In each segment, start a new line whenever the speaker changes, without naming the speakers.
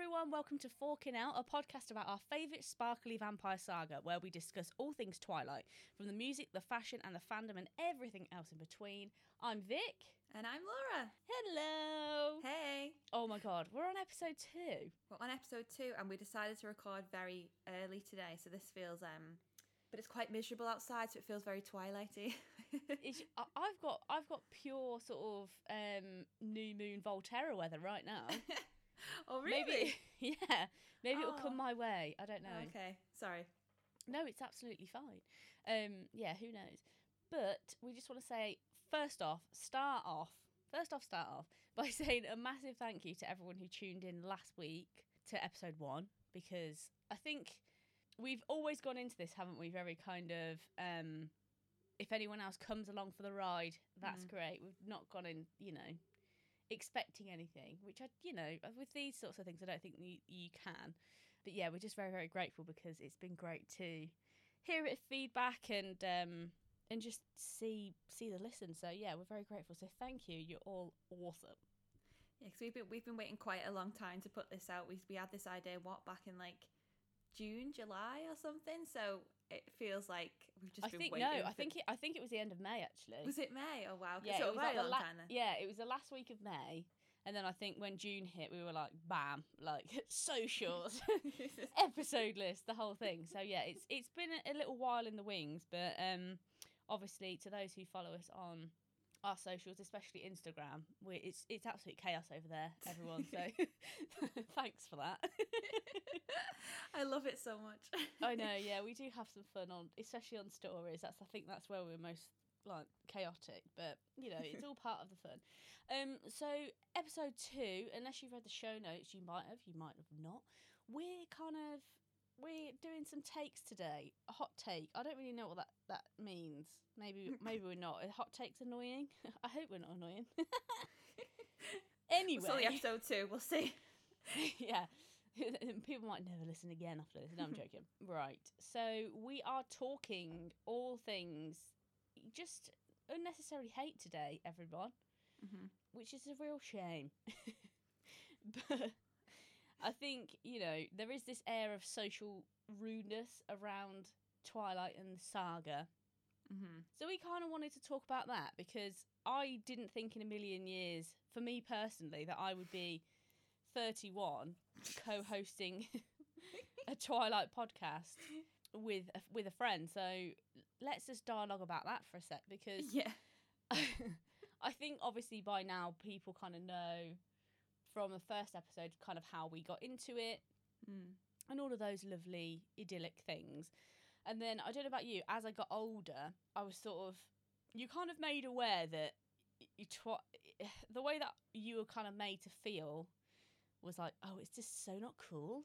everyone, welcome to Forkinell, a podcast about our favourite sparkly vampire saga, where we discuss all things Twilight, from the music, the fashion, and the fandom, and everything else in between. I'm Vic.
And I'm Laura.
Hello.
Hey.
Oh my god, we're on episode two.
We're on episode two, and we decided to record very early today, so this feels um, but it's quite miserable outside, so it feels very twilighty.
I've got I've got pure sort of um, new moon Volterra weather right now.
oh
Maybe, yeah, maybe it'll
Oh.
come my way. I don't know.
Okay, sorry.
No, it's absolutely fine. Um, yeah, who knows? But we just want to say, first off, start off, first off, start off by saying a massive thank you to everyone who tuned in last week to episode one because I think we've always gone into this, haven't we? Very kind of, um, if anyone else comes along for the ride, that's great. We've not gone in, you know, expecting anything, which I, you know, with these sorts of things, I don't think you, you can. But yeah, we're just very, very grateful because it's been great to hear it feedback and um and just see see the listen. So yeah, we're very grateful. So thank you. You're all awesome.
Yeah, because we've been we've been waiting quite a long time to put this out. We we had this idea what back in like June, July, or something. So it feels like we've just
I
been
think no, I think it, I think it was the end of May actually.
was it May? Oh wow,
yeah, it was like the la- yeah, it was the last week of May. And then I think when June hit, we were like, bam, like so short episode list, the whole thing. So yeah, it's it's been a, a little while in the wings, but um, obviously to those who follow us on our socials, especially Instagram, we it's it's absolute chaos over there, everyone. So thanks for that.
I love it so much.
I know, yeah, we do have some fun on, especially on stories. That's I think that's where we're most like chaotic, but you know, it's all part of the fun. Um, so episode two, unless you've read the show notes, you might have, you might have not. We're kind of we're doing some takes today. A hot take. I don't really know what that that means. Maybe maybe we're not. A hot take's annoying. I hope we're not annoying. anyway,
It's only episode two. We'll see.
yeah. People might never listen again after this. No, I'm joking. right. So we are talking all things just unnecessary hate today, everyone, mm-hmm. which is a real shame. but I think, you know, there is this air of social rudeness around Twilight and the saga. Mm-hmm. So we kind of wanted to talk about that because I didn't think in a million years, for me personally, that I would be 31 co-hosting a Twilight podcast with a, with a friend. So let's just dialogue about that for a sec because
Yeah.
I think obviously by now people kind of know from the first episode kind of how we got into it and all of those lovely idyllic things. And then I don't know about you, as I got older, I was sort of you kind of made aware that you tw- the way that you were kind of made to feel was like, oh, it's just so not cool.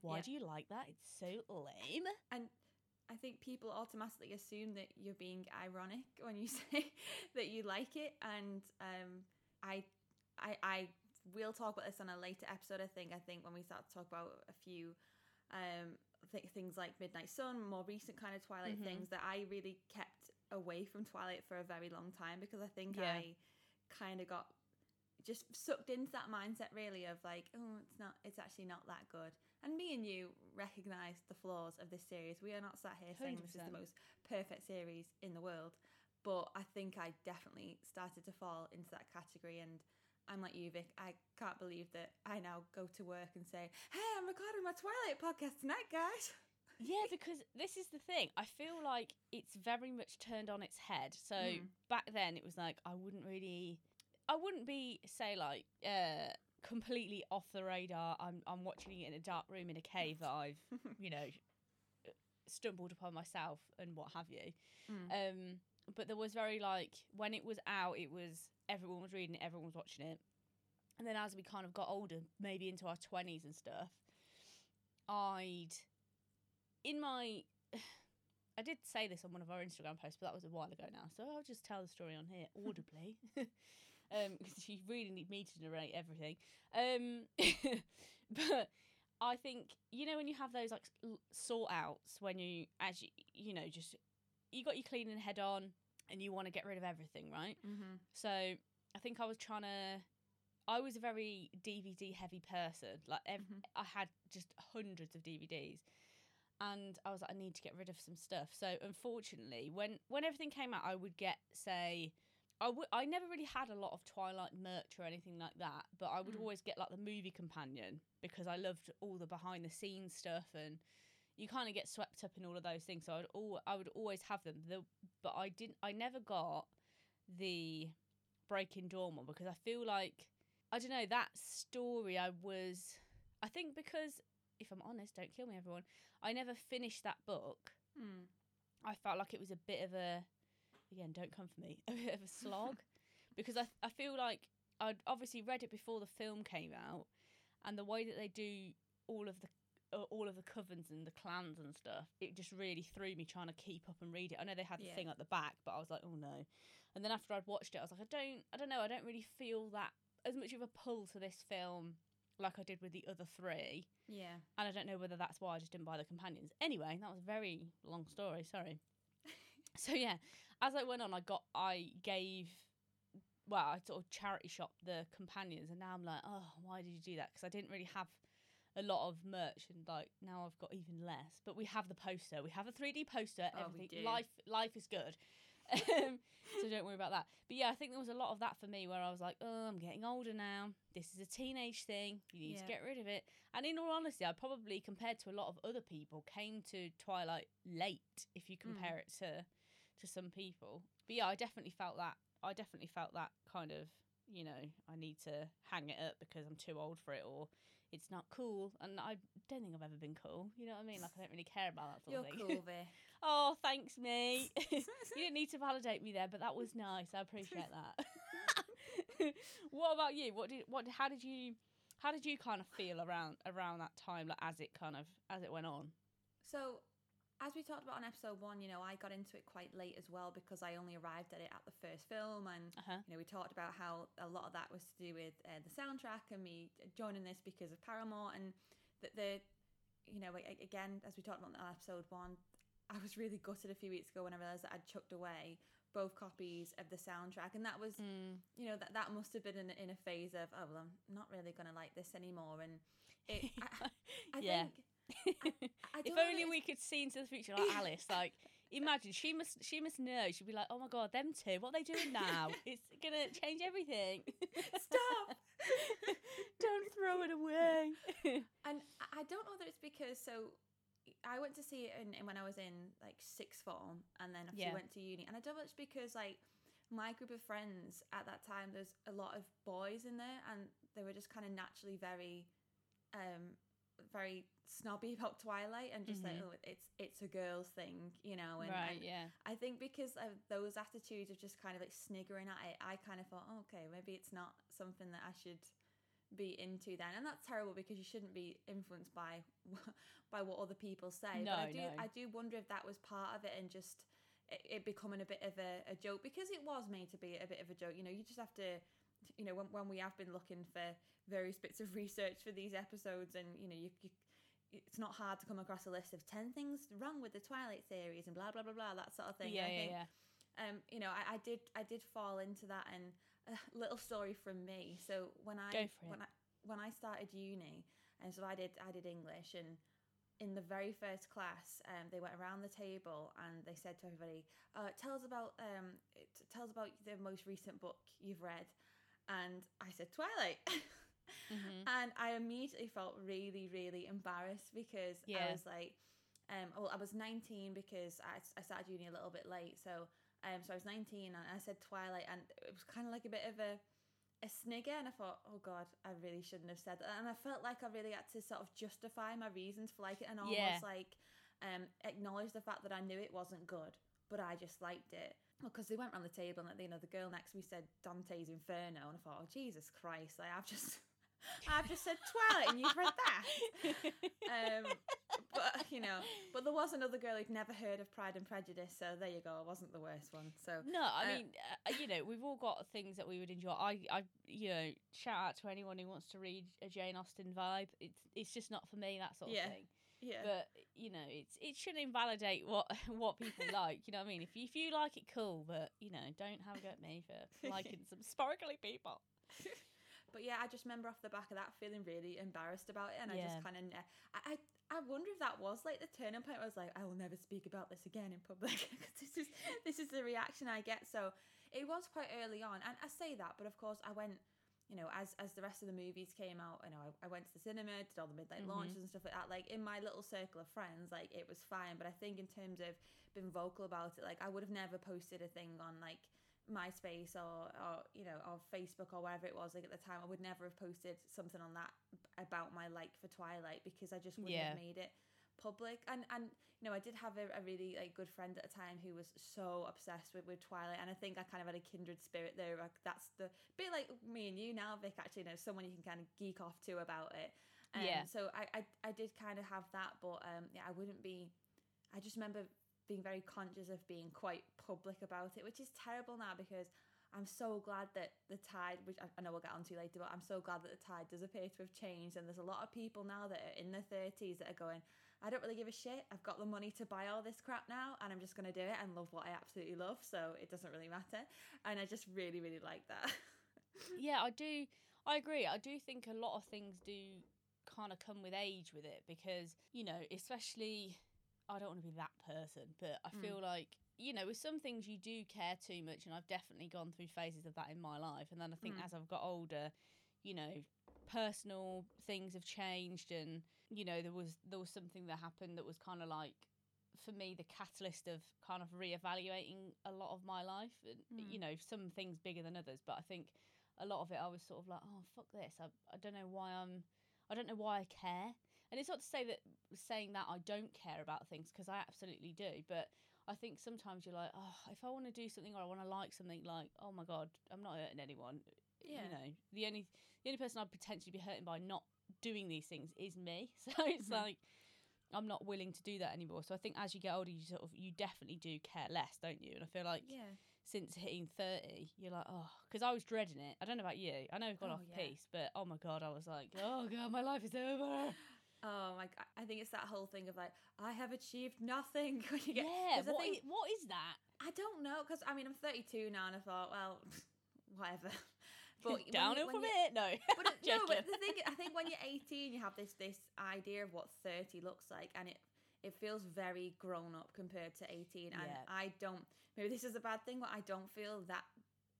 Why
yeah.
do you like that? It's so lame.
And I think people automatically assume that you're being ironic when you say that you like it. And um, I, I, I will talk about this on a later episode. I think. I think when we start to talk about a few um, th- things like Midnight Sun, more recent kind of Twilight
Mm-hmm.
things that I really kept away from Twilight for a very long time because I think
Yeah.
I kind of got just sucked into that mindset really of like oh it's not it's actually not that good and me and you recognize the flaws of this series we are not sat here saying this is the most perfect series in the world but i think i definitely started to fall into that category and i'm like you vic i can't believe that i now go to work and say hey i'm recording my twilight podcast tonight guys
Yeah, because this is the thing. I feel like it's very much turned on its head. So
Hmm.
back then it was like I wouldn't really I wouldn't be say like uh completely off the radar. I'm I'm watching it in a dark room in a cave that I've, you know, stumbled upon myself and what have you. Um but there was very like when it was out it was everyone was reading it, everyone was watching it. And then as we kind of got older, maybe into our 20s and stuff, I'd in my I did say this on one of our Instagram posts, but that was a while ago now. So I'll just tell the story on here audibly, because you really need me to narrate everything. Um, but I think you know when you have those like sort outs when you actually you know just you got your cleaning head on and you want to get rid of everything, right? Mm-hmm. So I think I was trying to. I was a very DVD heavy person. Like ev-
Mhm.
I had just hundreds of DVDs, and I was like, I need to get rid of some stuff. So unfortunately, when when everything came out, I would get say. I would. I never really had a lot of Twilight merch or anything like that, but I would
Mm.
always get like the movie companion because I loved all the behind the scenes stuff, and you kind of get swept up in all of those things. So I'd al- I would always have them. The but I didn't. I never got the Breaking Dawn one because I feel like I don't know that story. I was. I think because if I'm honest, don't kill me, everyone. I never finished that book.
Mm.
I felt like it was a bit of a again, don't come for me, a bit of a slog because I I feel like I'd obviously read it before the film came out, and the way that they do all of the uh, all of the covens and the clans and stuff, it just really threw me trying to keep up and read it. I know they had the
Yeah.
thing at the back, but I was like, oh no. And then after I'd watched it, I was like, I don't, I don't know, I don't really feel that as much of a pull to this film like I did with the other three.
Yeah.
And I don't know whether that's why I just didn't buy the companions. Anyway, that was a very long story. Sorry. so yeah, as I went on, I got I gave well, I sort of charity shop the companions, and now I'm like, oh, why did you do that? Because I didn't really have a lot of merch, and like now I've got even less. But we have the poster. We have a 3D poster.
Oh,
everything.
do.
Life, life is good. Um, so don't worry about that. But yeah, I think there was a lot of that for me where I was like, oh, I'm getting older now. This is a teenage thing. You need
Yeah.
to get rid of it. And in all honesty, I probably, compared to a lot of other people, came to Twilight late if you compare it to to some people. But yeah, I definitely felt that. I definitely felt that kind of, you know, I need to hang it up because I'm too old for it or it's not cool. And I don't think I've ever been cool. You know what I mean? Like I don't really care about that sort
You're
of thing.
cool, Vic.
Oh, thanks, mate. you didn't need to validate me there, but that was nice. I appreciate that. what about you? What did what? How did you? How did you kind of feel around around that time, like as it kind of as it went on?
So, as we talked about on episode one, you know, I got into it quite late as well because I only arrived at it at the first film, and
Uh huh.
you know, we talked about how a lot of that was to do with uh, the soundtrack and me joining this because of Paramore, and that the, you know, again as we talked about on episode one, I was really gutted a few weeks ago when I realized that I'd chucked away both copies of the soundtrack, and that was
Mm.
you know that that must have been in, in a phase of oh well I'm not really gonna like this anymore and it I, I
Yeah.
think I
if
don't know
only we could see into the future, like Alice. Like, imagine she must she must know. She'd be like, "Oh my god, them two, what are they doing now? it's gonna change everything.
Stop.
Don't throw it away."
and I- I don't know that it's because so I went to see it in, in when I was in like sixth form and then obviously
Yeah.
went to uni and I don't know if because like my group of friends at that time there's a lot of boys in there and they were just kind of naturally very um very snobby about Twilight and just like
Mhm.
oh it's it's a girls thing you know and,
right?
and
Yeah.
I think because of those attitudes of just kind of like sniggering at it, I kind of thought, oh, okay, maybe it's not something that I should be into then, and that's terrible because you shouldn't be influenced by by what other people say.
No,
but I do,
no.
I do wonder if that was part of it and just it, it becoming a bit of a, a joke because it was made to be a bit of a joke. You know, you just have to. You know, when, when we have been looking for various bits of research for these episodes, and you know, you, you it's not hard to come across a list of 10 things wrong with the Twilight series and blah blah blah blah that sort of thing.
yeah,
I
yeah,
think
yeah.
um, you know, I, I did I did fall into that and a little story from me. So when I
Go for it.
when I when I started uni and so I did I did English and in the very first class, um, they went around the table and they said to everybody, uh, "Tell us about um, tell us about the most recent book you've read." And I said Twilight,
Mhm.
and I immediately felt really, really embarrassed because
Yeah.
I was like, um, well, I was 19 because I, I started uni a little bit late. So, um, so I was 19 and I said Twilight, and it was kind of like a bit of a, a snigger. And I thought, oh God, I really shouldn't have said that. And I felt like I really had to sort of justify my reasons for liking it and almost
Yeah.
like um, acknowledge the fact that I knew it wasn't good, but I just liked it. Because they went around the table and you know the girl next to me said Dante's Inferno, and I thought, oh Jesus Christ, like, I've just, I've just said Twilight, and you've read that. Um, but you know, but there was another girl who'd never heard of Pride and Prejudice, so there you go. I wasn't the worst one. So
No, I
Uh,
mean, uh, you know, we've all got things that we would enjoy. I, I, you know, shout out to anyone who wants to read a Jane Austen vibe. It's, it's just not for me that sort of
Yeah.
thing.
yeah,
But you know, it's it shouldn't invalidate what what people like. You know what I mean? If you, if you like it, cool. But you know, don't have a go at me for liking some sparkly people.
But yeah, I just remember off the back of that feeling really embarrassed about it, and I just kind of I, I I wonder if that was like the turning point. Where I was like, I will never speak about this again in public because this is this is the reaction I get. So it was quite early on, and I say that, but of course I went. You know, as as the rest of the movies came out, you know, I, I went to the cinema, did all the midnight
Mhm.
launches and stuff like that. Like in my little circle of friends, like it was fine. But I think in terms of being vocal about it, like I would have never posted a thing on like MySpace or, or you know or Facebook or wherever it was like at the time I would never have posted something on that about my like for Twilight because I just wouldn't
Yeah.
have made it public and and you know I did have a, a really like good friend at the time who was so obsessed with, with Twilight and I think I kind of had a kindred spirit there like that's the bit like me and you now Vic actually you know someone you can kind of geek off to about it um,
Yeah.
so I, I I did kind of have that but um yeah I wouldn't be I just remember being very conscious of being quite public about it, which is terrible now because I'm so glad that the tide, which I, know we'll get onto later, but I'm so glad that the tide does appear to have changed. And there's a lot of people now that are in their 30s that are going, I don't really give a shit. I've got the money to buy all this crap now, and I'm just going to do it and love what I absolutely love. So it doesn't really matter. And I just really, really like that.
yeah, I do. I agree. I do think a lot of things do kind of come with age with it because you know, especially I don't want to be that person, but I
Mm.
feel like you know, with some things you do care too much, and I've definitely gone through phases of that in my life. And then I think
Mm.
as I've got older, you know, personal things have changed, and you know, there was there was something that happened that was kind of like for me the catalyst of kind of reevaluating a lot of my life. And,
Mm.
You know, some things bigger than others, but I think a lot of it I was sort of like, oh fuck this. I I don't know why I'm I don't know why I care. And it's not to say that saying that I don't care about things because I absolutely do, but I think sometimes you're like, oh, if I want to do something or I want to like something, like, oh my god, I'm not hurting anyone.
Yeah.
You know, the only the only person I'd potentially be hurting by not doing these things is me. So it's
Mhm.
like I'm not willing to do that anymore. So I think as you get older, you sort of you definitely do care less, don't you? And I feel like
yeah.
since hitting 30, you're like, oh, because I was dreading it. I don't know about you. I know we've gone
Oh,
off
yeah.
piece, but oh my God, I was like, oh God, my life is over.
Oh my god! I think it's that whole thing of like I have achieved nothing. When you get,
yeah,
I
what,
think-
i- what is that?
I don't know because I mean I'm 32 now and I thought well whatever. But
Downhill from it? No.
But it, no, but the thing I think when you're 18 you have this this idea of what 30 looks like and it it feels very grown up compared to 18 and
Yeah.
I don't maybe this is a bad thing but I don't feel that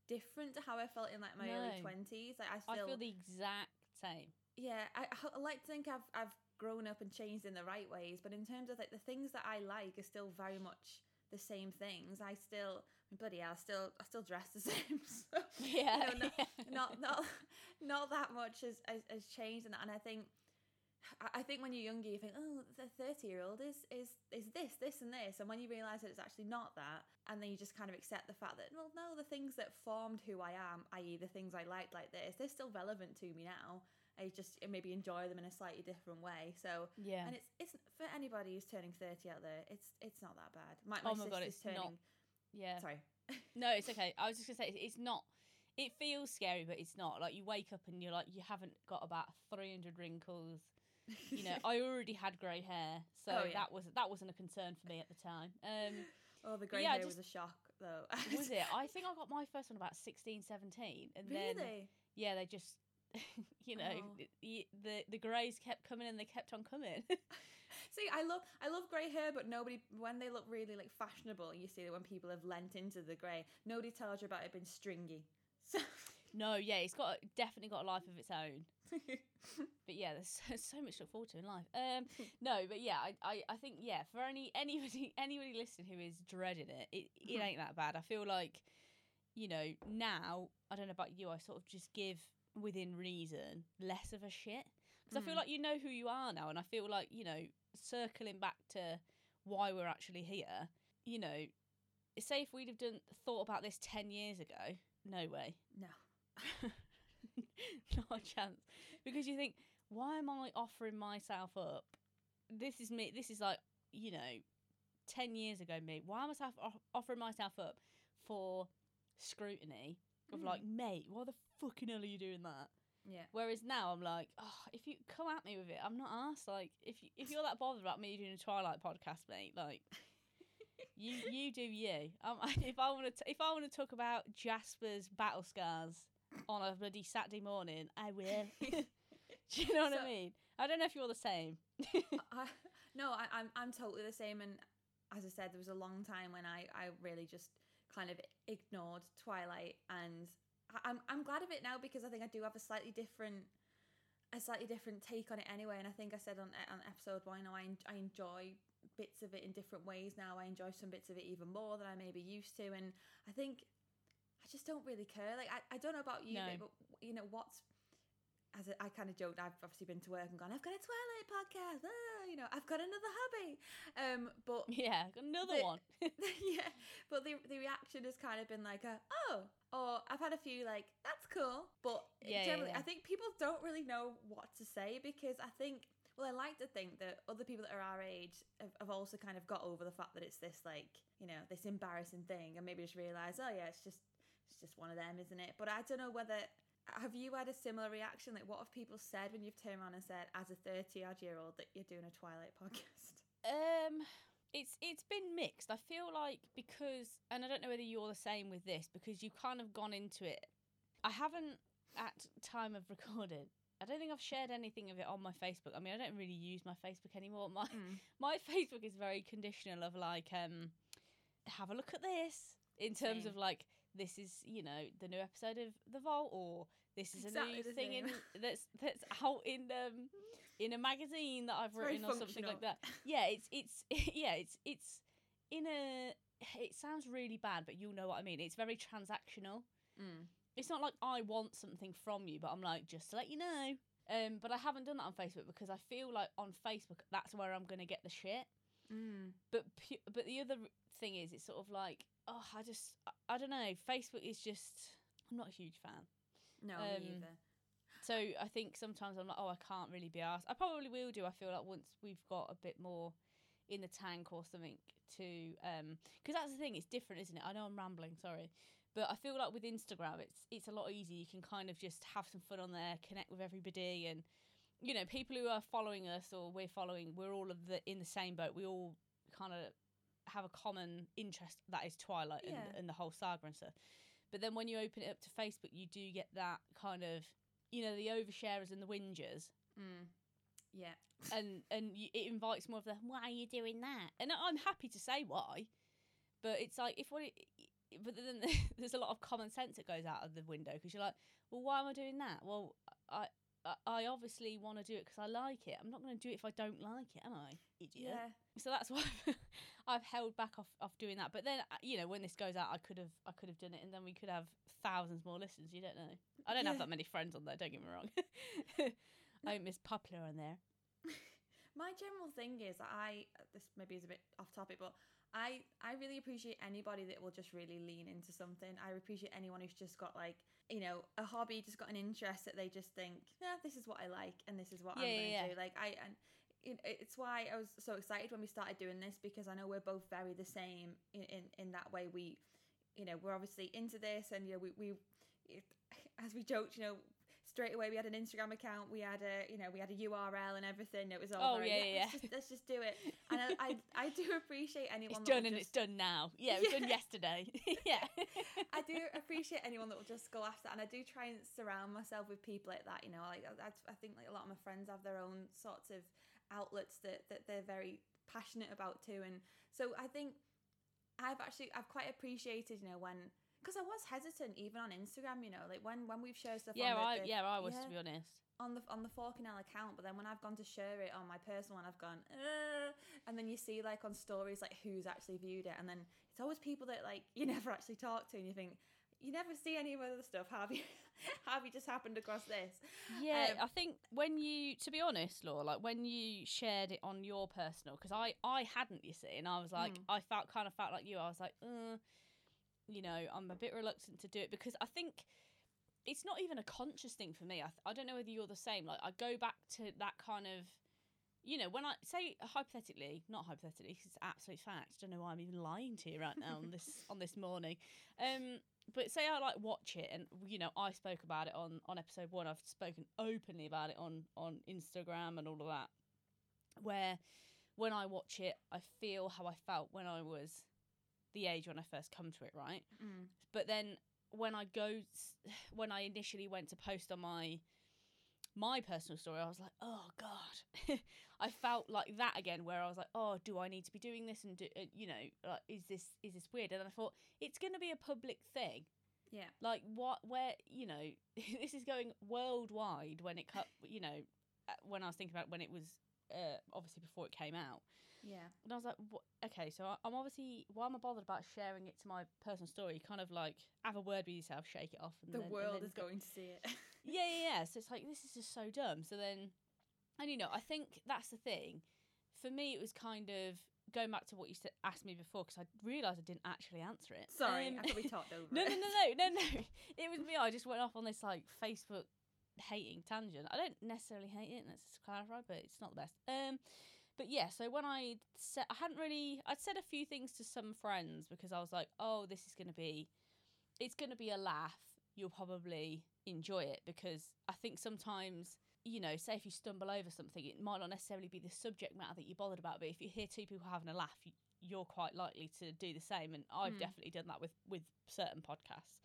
different to how I felt in like my early 20s. Like I
I
still
feel the exact same.
yeah, I, I like to think I've I've grown up and changed in the right ways, but in terms of like the things that I like are still very much the same things. I still bloody hell, I still I still dress the same. So,
Yeah.
no, not not not that much has, has, has changed and, and I think I- I think when you're younger you think oh the 30 year old is is is this this and this and when you realize that it's actually not that and then you just kind of accept the fact that well no the things that formed who I am i.e. the things I liked like this they're still relevant to me now I just maybe enjoy them in a slightly different way so
yeah.
and it's it's for anybody who's turning 30 out there it's it's not that bad my, my
Oh my God, it's not-
turning
yeah.
sorry
No, it's okay. I was just gonna say it's- not. It feels scary, but it's not. Like you wake up and you're like you haven't got about three hundred wrinkles. You know, I already had grey hair, so
Oh, yeah.
that was that wasn't a concern for me at the time. Um,
oh the grey
Yeah,
hair
just-
was a shock though
was it? I think I got my first one about 16, 17, and then yeah, they just. you know,
Oh.
the the greys kept coming and they kept on coming.
See, I love I love grey hair, but nobody when they look really like fashionable, you see that when people have lent into the grey, nobody tells you about it being stringy. So
no, yeah, it's got definitely got a life of its own. But yeah, there's so, so much to look forward to in life. Um, no, but yeah, I, I, I think yeah, for any anybody anybody listening who is dreading it, it, it ain't that bad. I feel like, you know, now I don't know about you, I sort of just give within reason less of a shit because I feel
Mm.
like you know who you are now, and I feel like you know, circling back to why we're actually here. You know, say if we'd have done thought about this ten years ago, no way.
no.
not a chance because you think why am i offering myself up this is me this is like you know 10 years ago me why am i offering myself up for scrutiny of
Mm.
like mate why the fucking hell are you doing that
Yeah.
whereas now i'm like oh if you come at me with it i'm not asked like if you, if you're that bothered about me doing a twilight podcast mate like you you do you um, if i want to if i want to talk about jasper's battle scars on a bloody Saturday morning, I will. Do you know what
So-
I mean? I don't know if you're the same.
I, no, I, I'm I'm totally the same. And as I said, there was a long time when I I really just kind of ignored Twilight, and I'm I'm glad of it now because I think I do have a slightly different a slightly different take on it anyway. And I think I said on on episode one, you I en- I enjoy bits of it in different ways now. I enjoy some bits of it even more than I maybe used to, and I think I just don't really care. Like I, I don't know about you,
No.
But you know what's as I, I kind of joked, I've obviously been to work and gone, I've got a Twilight podcast, ah, you know, I've got another hobby. Um, but
yeah, got another
The-
one.
yeah, but the the reaction has kind of been like, a, oh, or I've had a few like, that's cool. But
Yeah, yeah,
generally,
yeah.
I think people don't really know what to say because I think, well, I like to think that other people that are our age have, have also kind of got over the fact that it's this like, you know, this embarrassing thing, and maybe just realize, oh yeah, it's just it's just one of them, isn't it? But I don't know whether. Have you had a similar reaction? Like, what have people said when you've turned around and said, as a 30 odd year old, that you're doing a Twilight podcast?
Um, it's it's been mixed. I feel like because, and I don't know whether you're the same with this because you've kind of gone into it. I haven't at time of recording. I don't think I've shared anything of it on my Facebook. I mean, I don't really use my Facebook anymore. My my Facebook is very conditional of like, um, have a look at this in terms
Same.
of like this is you know the new episode of The Vault or this is
Exactly
a new thing in that's that's out in um in a magazine that I've
It's
written or something like that. Yeah, it's it's yeah, it's it's in a it sounds really bad, but you'll know what I mean. It's very transactional.
Mm.
It's not like I want something from you, but I'm like just to let you know. Um, but I haven't done that on Facebook because I feel like on Facebook that's where I'm gonna get the shit.
Mm.
But pu- but the other thing is, it's sort of like oh, I just I, I don't know. Facebook is just I'm not a huge fan.
No,
Um,
me either.
So I think sometimes I'm like, oh, I can't really be asked. I probably will do. I feel like once we've got a bit more in the tank or something to, because that's the thing. It's different, isn't it? I know I'm rambling. Sorry, but I feel like with Instagram, it's it's a lot easier. You can kind of just have some fun on there, connect with everybody, and you know, people who are following us or we're following, we're all of the in the same boat. We all kind of have a common interest that is Twilight and, and the whole saga and stuff. But then when you open it up to Facebook, you do get that kind of, you know, the oversharers and the whingers,
Mm. Yeah.
and and you, it invites more of the why are you doing that? And I'm happy to say why, but it's like if what it, but then there's a lot of common sense that goes out of the window because you're like, well, why am I doing that? Well, I I, I obviously want to do it because I like it. I'm not going to do it if I don't like it, am I? Idiot.
Yeah.
So that's why I've, held back off, off doing that. But then uh, you know when this goes out, I could have I could have done it, and then we could have thousands more listeners. You don't know. I don't have that many friends on there. Don't get me wrong. I ain't Miss Popular on there.
My general thing is that I this maybe is a bit off topic, but I I really appreciate anybody that will just really lean into something. I appreciate anyone who's just got like you know a hobby, just got an interest that they just think, yeah, this is what I like and this is what I'm
Yeah,
going to
yeah, yeah.
do. Like I and it's why I was so excited when we started doing this because I know we're both very the same in in, in that way. We you know we're obviously into this and you know we we it, as we joked, you know. Straight away, we had an Instagram account. We had a, you know, we had a URL and everything. It was all
Oh,
very,
yeah, yeah,
let's, just, let's just do it. And I, I, I do appreciate anyone.
It's
that
done and
just,
it's done now. Yeah, it was done yesterday. yeah.
I do appreciate anyone that will just go after, and I do try and surround myself with people like that. You know, like I, I think like a lot of my friends have their own sorts of outlets that that they're very passionate about too, and so I think I've actually I've quite appreciated you know when because I was hesitant even on Instagram. You know, like when when we've shared stuff.
Yeah,
on the,
I
the-
yeah, I was
yeah.
to be honest.
on the on the Forkinell account, but then when I've gone to share it on my personal one, I've gone, and then you see like on stories like who's actually viewed it, and then it's always people that like you never actually talk to, and you think you never see any of other stuff. Have you? have you just happened across this?
Yeah,
Um,
I think when you, to be honest, Laura, like when you shared it on your personal, because I, I hadn't, you see, and I was like,
Mm.
I felt kind of felt like you. I was like, uh, you know, I'm a bit reluctant to do it because I think it's not even a conscious thing for me. I, I don't know whether you're the same. Like, I go back to that kind of, you know, when I say hypothetically, not hypothetically, it's absolute fact. I don't know why I'm even lying to you right now on this on this morning. Um, but say I like watch it, and you know, I spoke about it on on episode one. I've spoken openly about it on on Instagram and all of that. Where when I watch it, I feel how I felt when I was the age when I first come to it, right?
Mm.
But then when I go, when I initially went to post on my my personal story, I was like, oh god, I felt like that again, where I was like, oh, do I need to be doing this and do, uh, you know, like, is this is this weird? And I thought it's going to be a public thing.
Yeah.
Like what, where you know, this is going worldwide when it cut, you know, uh, when I was thinking about when it was uh, obviously before it came out.
Yeah.
And I was like, what? okay, so I'm obviously, why am I bothered about sharing it to my personal story? Kind of like have a word with yourself, shake it off. And
The
then, and
world
then
is
go-
going to see it.
Yeah, yeah, yeah. So it's like, this is just so dumb. So then, and you know, I think that's the thing. For me, it was kind of going back to what you said, asked me before, because I realised I didn't actually answer it.
Sorry,
Um,
I thought we talked over
no, no, no, no, no, no. It was me. I just went off on this like Facebook hating tangent. I don't necessarily hate it, let's just clarify, but it's not the best. Um, but yeah, so when I said I hadn't really, I'd said a few things to some friends because I was like, oh, this is going to be, it's going to be a laugh. You'll probably enjoy it because I think sometimes. You know, say if you stumble over something, it might not necessarily be the subject matter that you're bothered about, but if you hear two people having a laugh, you, you're quite likely to do the same. And I've
Mm.
definitely done that with with certain podcasts.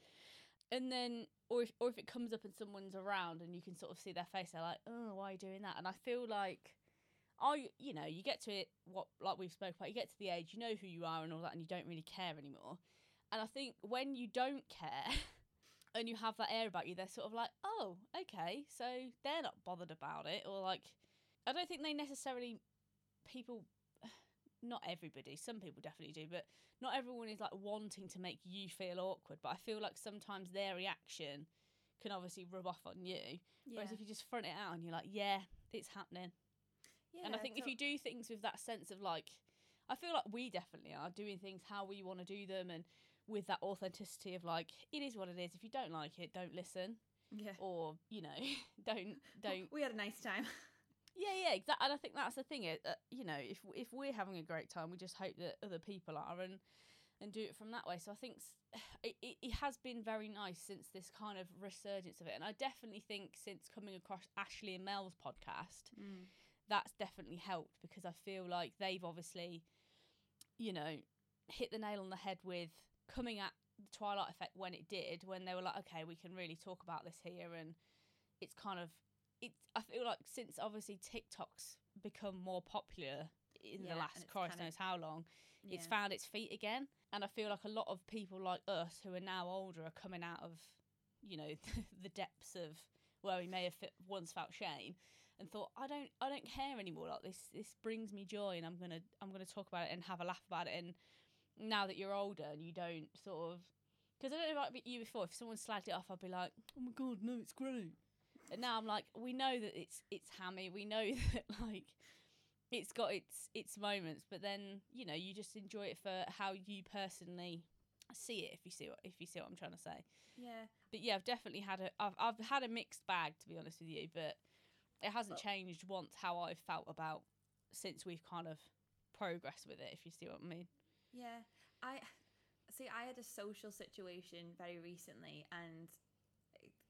And then, or if or if it comes up and someone's around and you can sort of see their face, they're like, "Oh, why are you doing that?" And I feel like, I, you know, you get to it what like we've spoke about. You get to the age, you know who you are and all that, and you don't really care anymore. And I think when you don't care. And you have that air about you, they're sort of like, oh, okay, so they're not bothered about it, or like, I don't think they necessarily, people, not everybody, some people definitely do, but not everyone is like wanting to make you feel awkward, but I feel like sometimes their reaction can obviously rub off on you.
Yeah.
Whereas if you just front it out and you're like, yeah, it's happening.
yeah,
and I think if you do things with that sense of like, I feel like we definitely are doing things how we want to do them and with that authenticity of like, it is what it is. If you don't like it, don't listen.
yeah.
Or, you know, don't, don't.
We had a nice time.
Yeah, yeah, exactly. And I think that's the thing. Uh, you know, if if we're having a great time, we just hope that other people are and and do it from that way. So I think it, it, it has been very nice since this kind of resurgence of it. And I definitely think since coming across Ashley and Mel's podcast,
Mm.
that's definitely helped because I feel like they've obviously, you know, hit the nail on the head with coming at the Twilight Effect when it did, when they were like, okay, we can really talk about this here, and it's kind of, it's. I feel like since obviously TikTok's become more popular in
Yeah,
the last Christ
kinda-
knows how long, it's found its feet again, and I feel like a lot of people like us who are now older are coming out of, you know, the depths of where we may have once felt shame and thought I don't I don't care anymore. Like this this brings me joy and I'm going to I'm going to talk about it and have a laugh about it. And now that you're older and you don't sort of because I don't know about you before if someone slagged it off I'd be like oh my god no it's great and now I'm like we know that it's it's hammy we know that like it's got its its moments but then you know you just enjoy it for how you personally see it if you see what if you see what I'm trying to say
Yeah.
but yeah, I've definitely had a I've I've had a mixed bag to be honest with you, but it hasn't changed once how I've felt about since we've kind of progressed with it, if you see what I mean.
Yeah, I see. I had a social situation very recently, and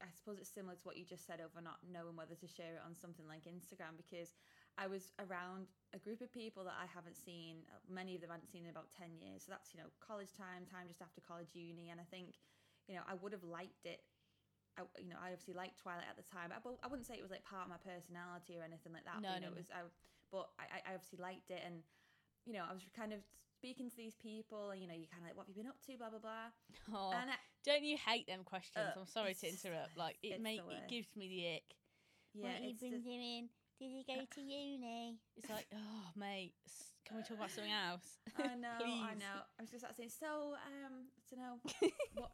I suppose it's similar to what you just said over not knowing whether to share it on something like Instagram because I was around a group of people that I haven't seen. uh, Many of them I hadn't seen in about ten years. So that's you know college time, time just after college, uni, and I think you know I would have liked it. I, you know, I obviously liked Twilight at the time. I, but I wouldn't say it was like part of my personality or anything like that.
No,
but, you
no,
know,
no.
it was. I, but I- I obviously liked it, and you know, I was kind of speaking to these people, and you know, you kind of like, what have you been up to, blah blah blah.
Oh,
And I,
don't you hate them questions?
Uh,
I'm sorry to
it's-
interrupt. Like it
it's
make it gives me the ick.
yeah,
what you
it's
been
just-
doing? Did you go to uni? It's like, oh mate, can we talk about something else?
I know, I know. I was just about to say, so um, to know what,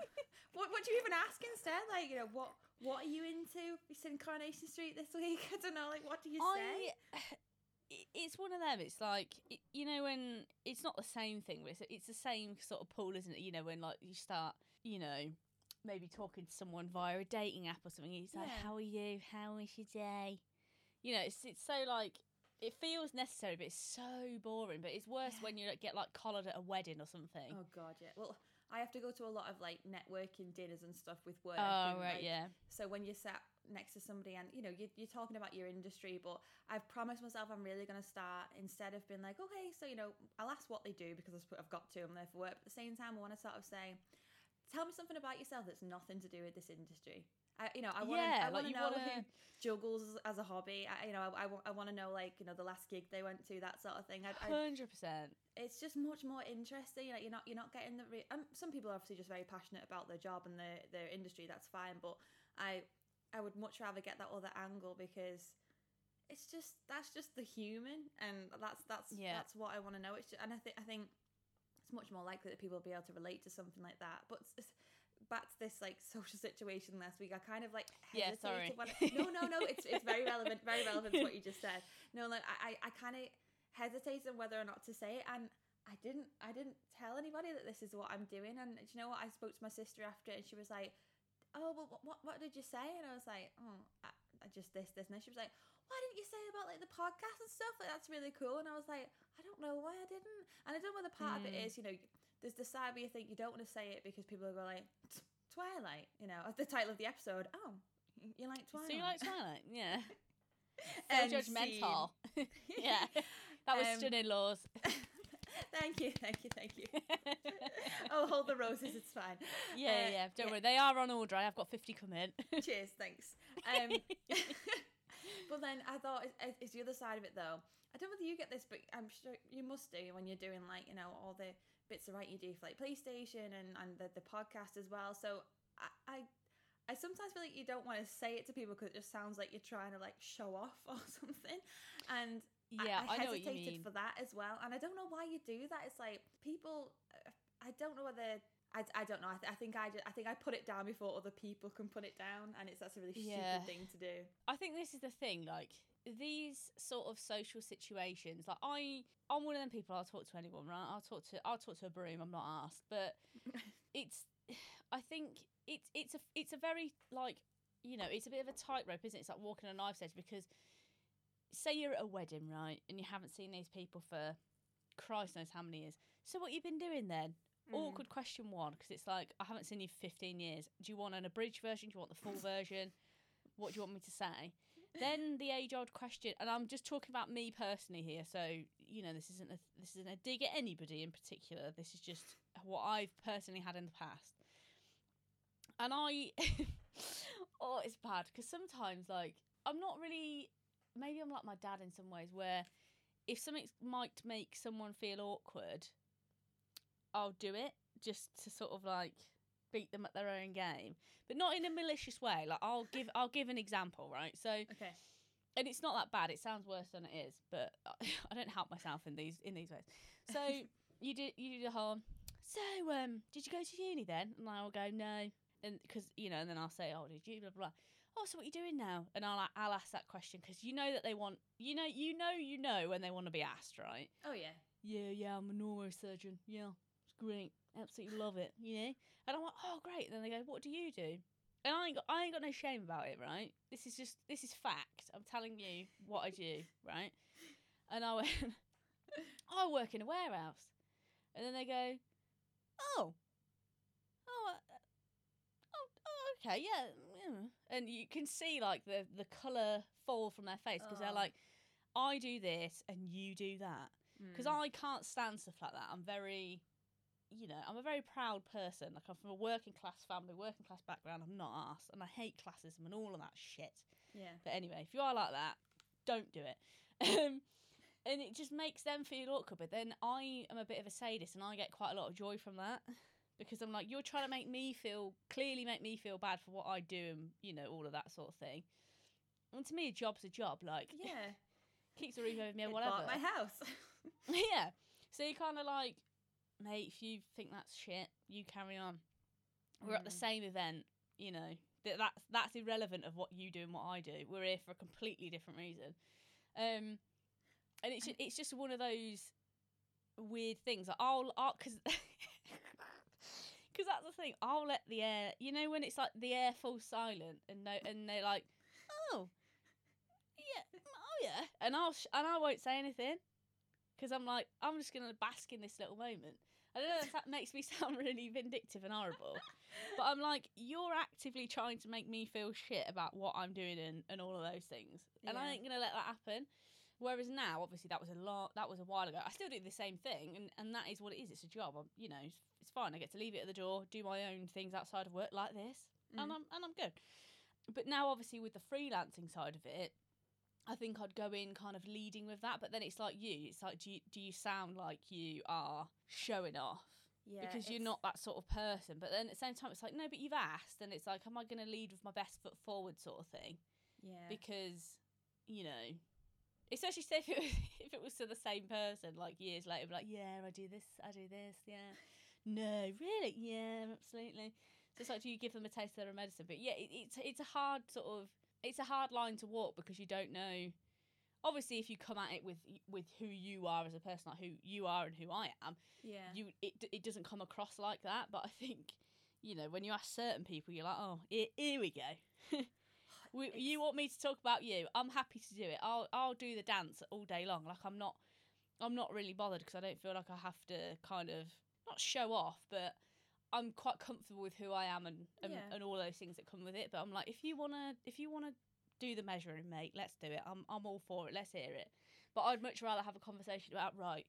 what what do you even ask instead? Like, you know, what what are you into? You said in Coronation Street this week. I don't know. Like, what do you say?
I, it's one of them. It's like it, you know when it's not the same thing, but it's it's the same sort of pool, isn't it? You know when like you start, you know, maybe talking to someone via a dating app or something. He's like,
Yeah.
"How are you? How was your day?" You know, it's it's so like it feels necessary, but it's so boring. But it's worse
Yeah.
when you like, get like collared at a wedding or something.
Oh God, yeah. Well, I have to go to a lot of like networking dinners and stuff with work.
Oh,
and,
right,
like,
yeah.
So when you're sat next to somebody and you know you're, you're talking about your industry, but I've promised myself I'm really going to start instead of being like, okay, so you know I'll ask what they do because I I've got to. I'm there for work. But at the same time, I want to sort of say tell me something about yourself that's nothing to do with this industry. I, you know, I want to.
Yeah,
I
like
want to
you
know
wanna-
who juggles as a hobby. I, you know, I, I, want to know like you know the last gig they went to, that sort of thing. I, I,
Hundred percent.
it's just much more interesting. Like you're not you're not getting the. Re- um, some people are obviously just very passionate about their job and their their industry. That's fine, but I I would much rather get that other angle because it's just that's just the human, and that's that's
Yeah.
that's what I want to know. It's just, and I think I think it's much more likely that people will be able to relate to something like that. But it's, it's- back to this like social situation last week, I kind of like
Yeah, sorry.
when I- no, no, no. It's it's very relevant, very relevant to what you just said. No, like I I, I kind of hesitated whether or not to say it, and I didn't I didn't tell anybody that this is what I'm doing. And do you know what? I spoke to my sister after, and she was like, "Oh, well, what what, what did you say?" And I was like, "Oh, I, I just this this." And then she was like, "Why didn't you say about like the podcast and stuff? Like that's really cool." And I was like, "I don't know why I didn't." And I don't know the part of it
Mm.
you know, there's the side where you think you don't want to say it because people are going like Twilight, you know, the title of the episode. Oh, you like Twilight?
So you like Twilight? Yeah. So judgmental. yeah. That was
Um,
stunning laws.
thank you, thank you, thank you. oh, hold the roses, it's fine.
yeah,
Uh,
yeah. Don't
yeah.
worry. They are on order. I've got fifty come in.
Cheers, thanks. Um, but then I thought, is the other side of it though? I don't know whether you get this, but I'm sure you must do when you're doing like you know all the bits of writing you do for like PlayStation and and the, the podcast as well. So I. I I sometimes feel like you don't want to say it to people because it just sounds like you're trying to like show off or something. And
yeah,
I, I,
I, know what you
hesitated for that as well, and I don't know why you do that. It's like people. I don't know whether. I, I don't know. I, th- I think I just, I think I put it down before other people can put it down, and it's that's a really
Yeah.
stupid thing to do.
I think this is the thing, like these sort of social situations. Like I, I'm one of them people. I'll talk to anyone, right? I'll talk to, I'll talk to a broom. I'm not asked, but it's. I think it's it's a it's a very like you know it's a bit of a tightrope, isn't it? It's like walking on a knife's edge because say you're at a wedding, right, and you haven't seen these people for Christ knows how many years. So what you've been doing then?
Mm.
Awkward question one because it's like I haven't seen you for 15 years. Do you want an abridged version? Do you want the full version? What do you want me to say? Then the age old question, and I'm just talking about me personally here. So you know, this isn't a this isn't a dig at anybody in particular. This is just what I've personally had in the past. And I, oh, it's bad because sometimes like I'm not really. Maybe I'm like my dad in some ways, where if something might make someone feel awkward, I'll do it just to sort of like beat them at their own game, but not in a malicious way. Like I'll give I'll give an example, right? So
Okay.
and it's not that bad. It sounds worse than it is, but I don't help myself in these in these ways. So you do you do the whole. So um, did you go to uni then? And I'll go no, and because you know, and then I'll say, oh, did you blah blah. Oh, so what are you doing now? And I'll I'll ask that question because you know that they want you know you know you know when they want to be asked, right?
Oh yeah.
yeah, yeah, I'm a neurosurgeon. Yeah, it's great. Absolutely love it. You know? And I'm like, oh, great. And then they go, what do you do? And I ain't got, I ain't got no shame about it, right? This is just, this is fact. I'm telling you what I do, right? And I went, I work in a warehouse. And then they go, oh, oh, uh, oh, oh okay, yeah, yeah. And you can see like the the color fall from their face because
Oh.
they're like, I do this and you do that because
Mm.
I can't stand stuff like that. I'm very, you know, I'm a very proud person. Like I'm from a working class family, working class background. I'm not asked, and I hate classism and all of that shit.
yeah.
But anyway, if you are like that, don't do it. Um, and it just makes them feel awkward. But then I am a bit of a sadist, and I get quite a lot of joy from that because I'm like, you're trying to make me feel clearly make me feel bad for what I do, and you know all of that sort of thing. And to me, a job's a job. Like,
Yeah.
keeps a roof over me, or whatever.
my house.
yeah. So you kind of like, mate, if you think that's shit, you carry on. We're at the
Mm.
same event, you know. That that's that's irrelevant of what you do and what I do. We're here for a completely different reason. Um, and it's ju- it's just one of those weird things. Like I'll because because that's the thing. I'll let the air, you know, when it's like the air falls silent and no, and they're like, oh, yeah, mm, oh yeah, and I'll sh- and I won't say anything because I'm like, I'm just gonna bask in this little moment. I don't know if that makes me sound really vindictive and horrible, but I'm like, you're actively trying to make me feel shit about what I'm doing and, and all of those things, and I ain't gonna let that happen. Whereas now, obviously, that was a lot. That was a while ago. I still do the same thing, and, and that is what it is. It's a job. I'm, you know, it's, fine. I get to leave it at the door, do my own things outside of work like this, and
Mm.
I'm and I'm good. But now, obviously, with the freelancing side of it, I think I'd go in kind of leading with that. But then it's like you. It's like, do you, do you sound like you are showing off?
Yeah,
because you're not that sort of person. But then at the same time, it's like, no, but you've asked, and it's like, am I going to lead with my best foot forward, sort of thing?
Yeah.
Because you know, especially if it was, if it was to the same person, like years later, be like, yeah, I do this, I do this, yeah. No, really, yeah, absolutely. So it's like, do you give them a taste of their own medicine? But yeah, it, it's it's a hard sort of it's a hard line to walk because you don't know. Obviously, if you come at it with with who you are as a person, like who you are and who I am,
yeah.
you it it doesn't come across like that. But I think you know when you ask certain people, you're like, oh, here, here we go. we, you want me to talk about you? I'm happy to do it. I'll I'll do the dance all day long. Like I'm not I'm not really bothered because I don't feel like I have to kind of not show off, but I'm quite comfortable with who I am and and,
Yeah.
and all those things that come with it. But I'm like, if you wanna if you wanna do the measuring, mate, let's do it. I'm I'm all for it. Let's hear it. But I'd much rather have a conversation about right.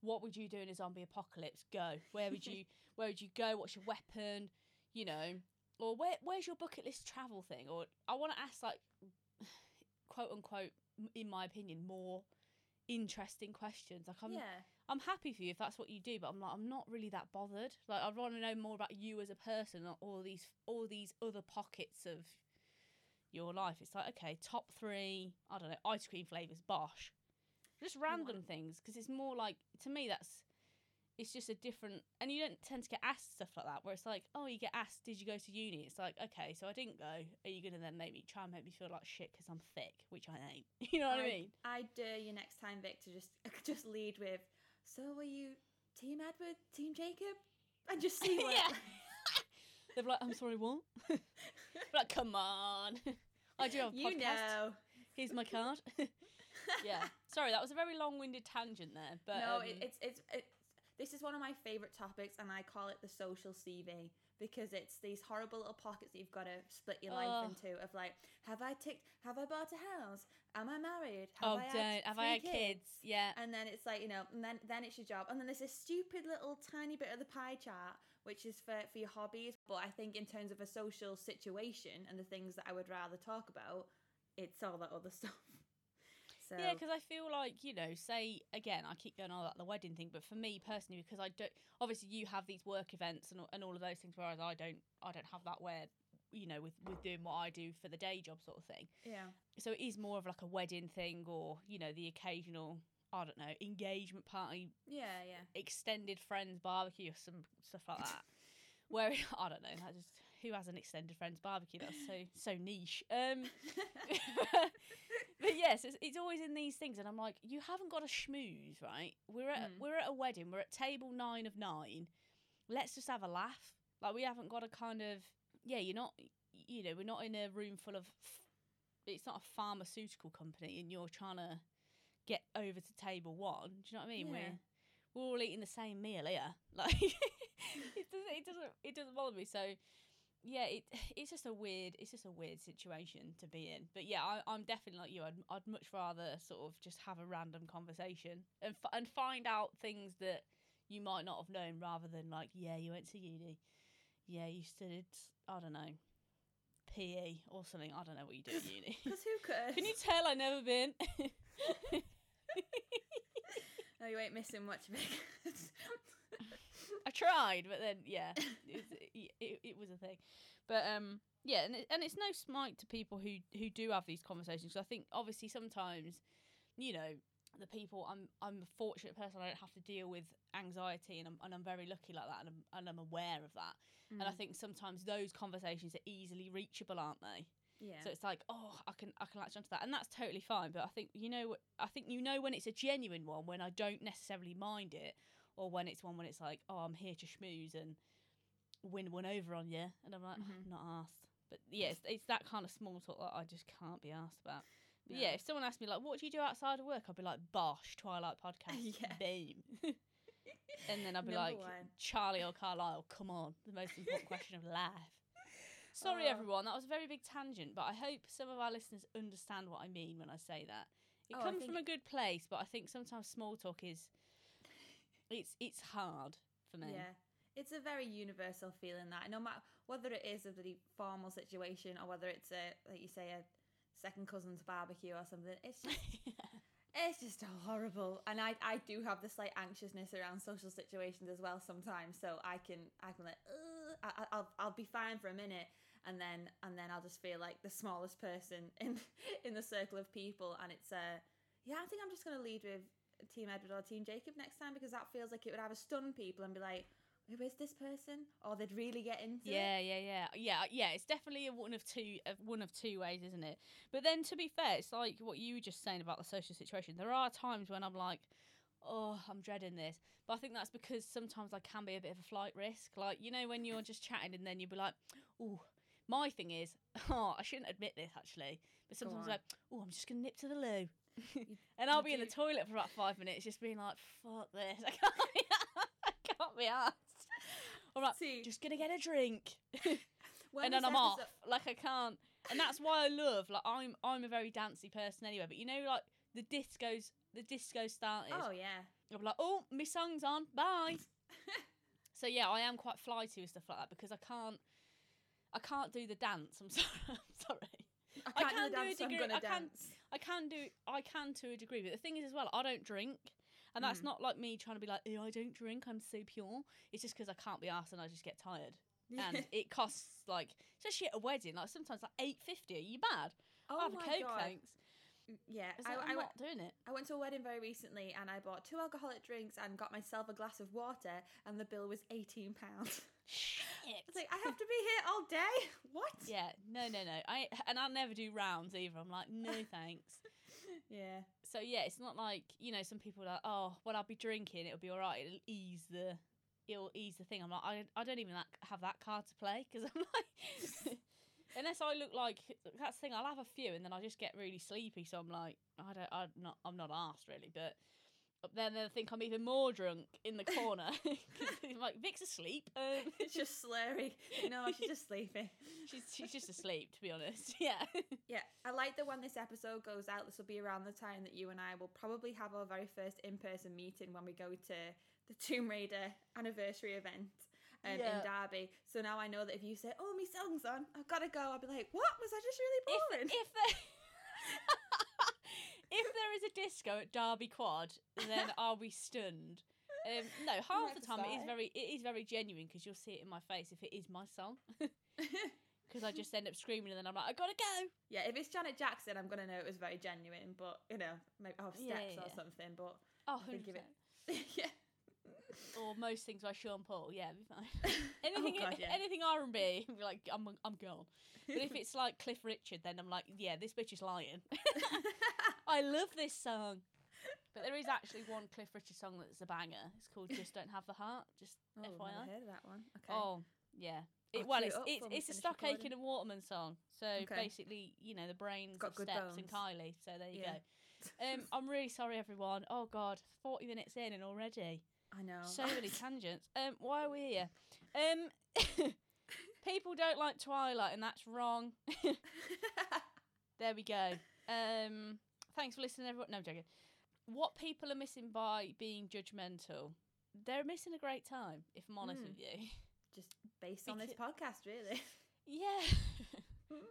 What would you do in a zombie apocalypse? Go. Where would you Where would you go? What's your weapon? You know, or where Where's your bucket list travel thing? Or I want to ask like, quote unquote, in my opinion, more interesting questions. Like I'm
yeah.
I'm happy for you if that's what you do, but I'm like I'm not really that bothered. Like I'd want to know more about you as a person, not all these all these other pockets of your life. It's like okay, top three, I don't know, ice cream flavors, bosh, just random things because it's more like to me that's it's just a different, and you don't tend to get asked stuff like that. Where it's like, oh, you get asked, did you go to uni? It's like, okay, so I didn't go. Are you gonna then make me try and make me feel like shit because I'm thick, which I ain't. You know what I,
I-
mean?
I dare you next time, Vic, to just just lead with. So were you Team Edward, Team Jacob, and just see what.
Yeah. They're like, I'm sorry, what? like, come on. I do have a
you know.
Here's my card. yeah. Sorry, that was a very long-winded tangent there, but
no,
um,
it, it's it's it's this is one of my favorite topics, and I call it the social CV because it's these horrible little pockets that you've got to split your life
Oh.
into. Of like, have I ticked? Have I bought a house? Am I married?
oh,
Have I
don't
had
have I had kids? Yeah.
And then it's like you know, and then then it's your job, and then there's this stupid little tiny bit of the pie chart which is for for your hobbies. But I think in terms of a social situation and the things that I would rather talk about, it's all that other stuff. So
Yeah, because I feel like you know, say again, I keep going oh, on about the wedding thing, but for me personally, because I don't, obviously you have these work events and and all of those things, whereas I don't, I don't have that where, you know, with with doing what I do for the day job sort of thing.
yeah,
So it is more of like a wedding thing, or you know, the occasional, I don't know, engagement party,
yeah, yeah.
extended friends barbecue, or some stuff like that. Where I don't know, that just who has an extended friends barbecue? That's so so niche. Um, but yes, it's, it's always in these things, and I'm like, you haven't got a schmooze, right? We're at
Mm.
we're at a wedding. We're at table nine of nine. Let's just have a laugh. Like we haven't got a kind of yeah. You're not you know we're not in a room full of. It's not a pharmaceutical company, and you're trying to get over to table one. Do you know what I mean?
Yeah.
We're we're all eating the same meal here. Like it doesn't it doesn't it doesn't bother me. So yeah, it it's just a weird it's just a weird situation to be in. But yeah, I, I'm definitely like you. I'd I'd much rather sort of just have a random conversation and f- and find out things that you might not have known, rather than like yeah, you went to uni, yeah, you studied I don't know PE or something. I don't know what you do at uni.
Because who could?
Can you tell I've never been?
No, you ain't missing much, Vic.
I tried, but then yeah, it, was- it, it, was a thing. But um, yeah, and it, and it's no smite to people who who do have these conversations. 'cause I think obviously sometimes, you know, the people I'm I'm a fortunate person. I don't have to deal with anxiety, and I'm and I'm very lucky like that, and I'm and I'm aware of that. And I
Mm.
think sometimes those conversations are easily reachable, aren't they?
yeah.
So it's like, oh, I can I can latch onto that, and that's totally fine. But I think you know, I think you know when it's a genuine one, when I don't necessarily mind it, or when it's one when it's like, oh, I'm here to schmooze and win one over on you, and I'm like, oh,
Mhm.
not asked. But yeah, it's, it's that kind of small talk that I just can't be asked about. But
No.
yeah, if someone asked me like, what do you do outside of work, I'd be like, Bosh, Twilight podcast,
Yeah.
boom. and then I'd be
Number
like,
one.
Charlie or Carlisle, come on, the most important question of life. Sorry,
Oh.
everyone, that was a very big tangent, but I hope some of our listeners understand what I mean when I say that. It
Oh,
comes
think
from a good place, but I think sometimes small talk is it's it's hard for me.
Yeah. It's a very universal feeling that no matter whether it is a bloody formal situation or whether it's a like you say a second cousin's barbecue or something, it's just it's just horrible. And I I do have this like anxiousness around social situations as well sometimes. So I can I can like I, I- I'll I'll be fine for a minute and then and then I'll just feel like the smallest person in in the circle of people and it's uh yeah I think I'm just gonna lead with Team Edward or Team Jacob next time because that feels like it would either stun people and be like who is this person or they'd really get into it.
Yeah, yeah, yeah, yeah, yeah. It's definitely a one of two, of one of two ways, isn't it? But then, to be fair, it's like what you were just saying about the social situation. There are times when I'm like, oh, I'm dreading this, but I think that's because sometimes I can be a bit of a flight risk. Like you know, when you're just chatting and then you'll be like, oh. My thing is, oh, I shouldn't admit this actually, but sometimes like, oh, I'm just gonna nip to the loo, and I'll be in the toilet for about five minutes, just being like, fuck this, I can't be, I can't be asked. I'm like,
See,
just gonna get a drink and then I'm off. Like I can't, and that's why I love. Like I'm, I'm a very dancey person anyway. But you know, like the discos, the disco started.
Oh yeah.
I'm like, oh, my song's on. Bye. so yeah, I am quite fly to and stuff like that because I can't, I can't do the dance. I'm sorry. I'm sorry.
I
I
can't
can
do
do
the
a
dance, so
I can-
dance.
I can do, I can to a degree. But the thing is, as well, I don't drink. And that's
Mm.
not like me trying to be like, I don't drink, I'm so pure. It's just because I can't be asked and I just get tired. And it costs like, especially at a wedding, like sometimes like eight fifty. Are you bad?
oh
Have a
my
coke,
god.
thanks.
Yeah, I, I went,
not doing it.
I went to a wedding very recently and I bought two alcoholic drinks and got myself a glass of water and the bill was eighteen pounds.
Shit.
It's like I have to be here all day. What?
yeah, no, no, no. I and I never do rounds either. I'm like, no thanks.
Yeah.
So yeah, it's not like you know some people are like, oh, well, I'll be drinking. It'll be all right. It'll ease the, it'll ease the thing. I'm like, I, I don't even like, have that card to play because I'm like, unless I look like that's the thing. I'll have a few and then I just get really sleepy. So I'm like, I don't, I'm not, I'm not asked really, but. Then they think I'm even more drunk in the corner. Like Vic's asleep. Um,
It's just slurry. No, she's just sleeping.
she's she's just asleep, to be honest. Yeah.
Yeah, I like that when this episode goes out, this will be around the time that you and I will probably have our very first in person meeting when we go to the Tomb Raider anniversary event um, in Derby. So now I know that if you say, "Oh, my song's on," I've got to go. I'll be like, "What was I just really
if,
boring?"
if there if there is a disco at Derby Quad, then are we stunned. Um, no, half the time it is very it is very genuine because you'll see it in my face if it is my song. Because I just end up screaming and then I'm like, I gotta go.
yeah, if it's Janet Jackson, I'm gonna know it was very genuine. But you know, maybe off steps
Yeah, yeah,
or something. But
Oh,
I think if
100%.
it- yeah,
Or most things by Sean Paul. Yeah, it'd be fine. Anything,
God, yeah.
anything R and B, be like, I'm, I'm gone. But if it's like Cliff Richard, then I'm like, yeah, this bitch is lying. I love this song. But there is actually one Cliff Richard song that's a banger. It's called "Just Don't Have the Heart." Just
oh, I've
FYI.
heard of that one. Okay.
Oh yeah. It, well, it's it's, it's a Stock. Aitken and Waterman song. So
Okay.
basically, you know, the brains
Got
of
good
Steps and
bones.
Kylie. So there you
Yeah.
go. Um, I'm really sorry, everyone. Oh God, 40 minutes in and already
I know.
so many tangents. Um, why are we here? Um, people don't like Twilight, and that's wrong. There we go. Um, thanks for listening, everyone. No, I'm joking. What people are missing by being judgmental, they're missing a great time. If I'm honest
Mm.
with you.
Just based on this podcast, really.
Yeah.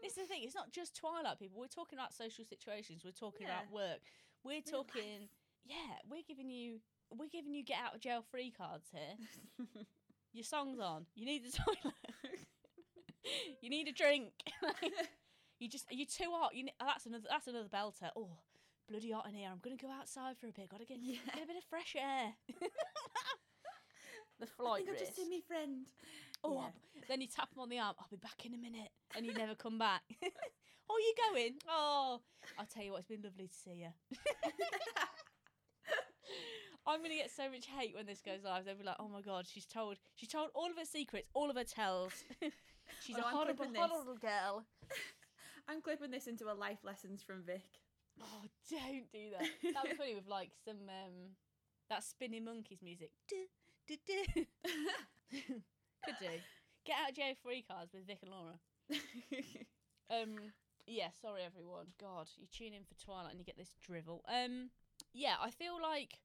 this is the thing. It's not just Twilight people. We're talking about social situations. We're talking
Yeah.
about work. We're
Real life.
talking. Yeah, we're giving you. We're giving you get out of jail free cards here. Your song's on. You need the toilet. you need a drink. you just you're too hot. You ne- oh, that's another that's another belter. Oh, bloody hot in here. I'm gonna go outside for a bit. Gotta get,
Yeah.
get a bit of fresh air. the
I
flight
think
risk.
just seen my friend.
Oh,
Yeah.
Then you tap him on the arm. I'll be back in a minute, and you never come back. oh, you going? Oh, I'll tell you what. It's been lovely to see you. I'm gonna get so much hate when this goes live. They'll be like, "Oh my god, she's told she's told all of her secrets, all of her tells. she's
Oh,
a
I'm
horrible, horrible girl."
I'm clipping this into a life lessons from Vic.
Oh, don't do that. That'd be funny with like some um that spinning monkeys music. Du, du, du. Could do. Get out of jail free cards with Vic and Laura. Um, Yeah, sorry everyone. God, you tune in for Twilight and you get this drivel. Um, yeah, I feel like,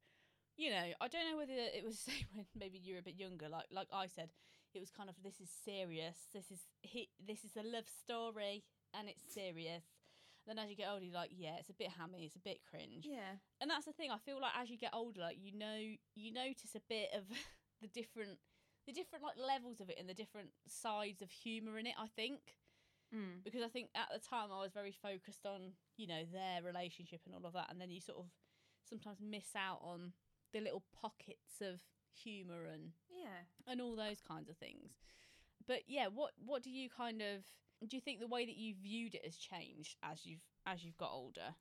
you know, I don't know whether it was the same when maybe you were a bit younger. Like, like I said, it was kind of this is serious. This is he, this is a love story and it's serious. Then as you get older, you're like, yeah, it's a bit hammy, it's a bit cringe.
Yeah.
And that's the thing. I feel like as you get older, like you know, you notice a bit of the different, the different like levels of it and the different sides of humor in it. I think
Mm.
because I think at the time I was very focused on you know their relationship and all of that, and then you sort of sometimes miss out on the little pockets of humor and
Yeah.
and all those kinds of things. But yeah, what what do you kind of do you think the way that you viewed it has changed as you've as you've got older?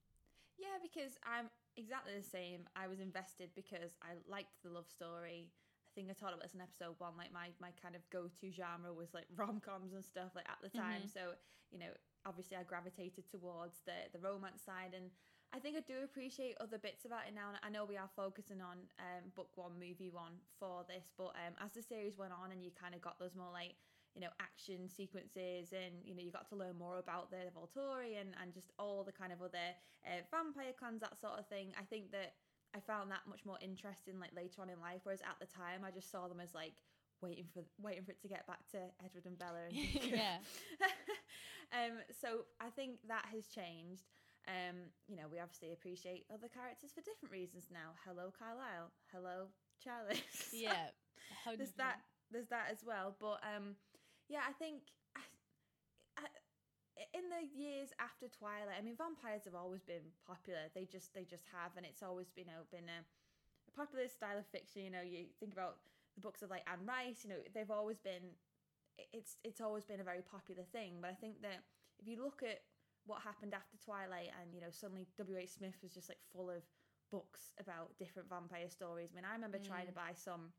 Yeah, because I'm exactly the same. I was invested because I liked the love story. I think I talked about this in episode one. Like my my kind of go to genre was like rom coms and stuff. Like at the time, mm-hmm. so you know, obviously I gravitated towards the the romance side, and I think I do appreciate other bits about it now. And I know we are focusing on um, book one, movie one for this, but um, as the series went on, and you kind of got those more like you know action sequences and you know you got to learn more about the Volturi and, and just all the kind of other uh, vampire clans that sort of thing I think that I found that much more interesting like later on in life whereas at the time I just saw them as like waiting for waiting for it to get back to Edward and Bella and
Yeah.
um so I think that has changed um you know we obviously appreciate other characters for different reasons now. Hello Carlisle. Hello Charlie
Yeah,
there's
100%.
that there's that as well. But um yeah i think I, I, in the years after twilight i mean vampires have always been popular. They just they just have and it's always you know been a, a popular style of fiction. You know you think about the books of like anne rice you know they've always been it's it's always been a very popular thing. But i think that if you look at what happened after twilight and you know suddenly w.h smith was just like full of books about different vampire stories i mean i remember trying to buy some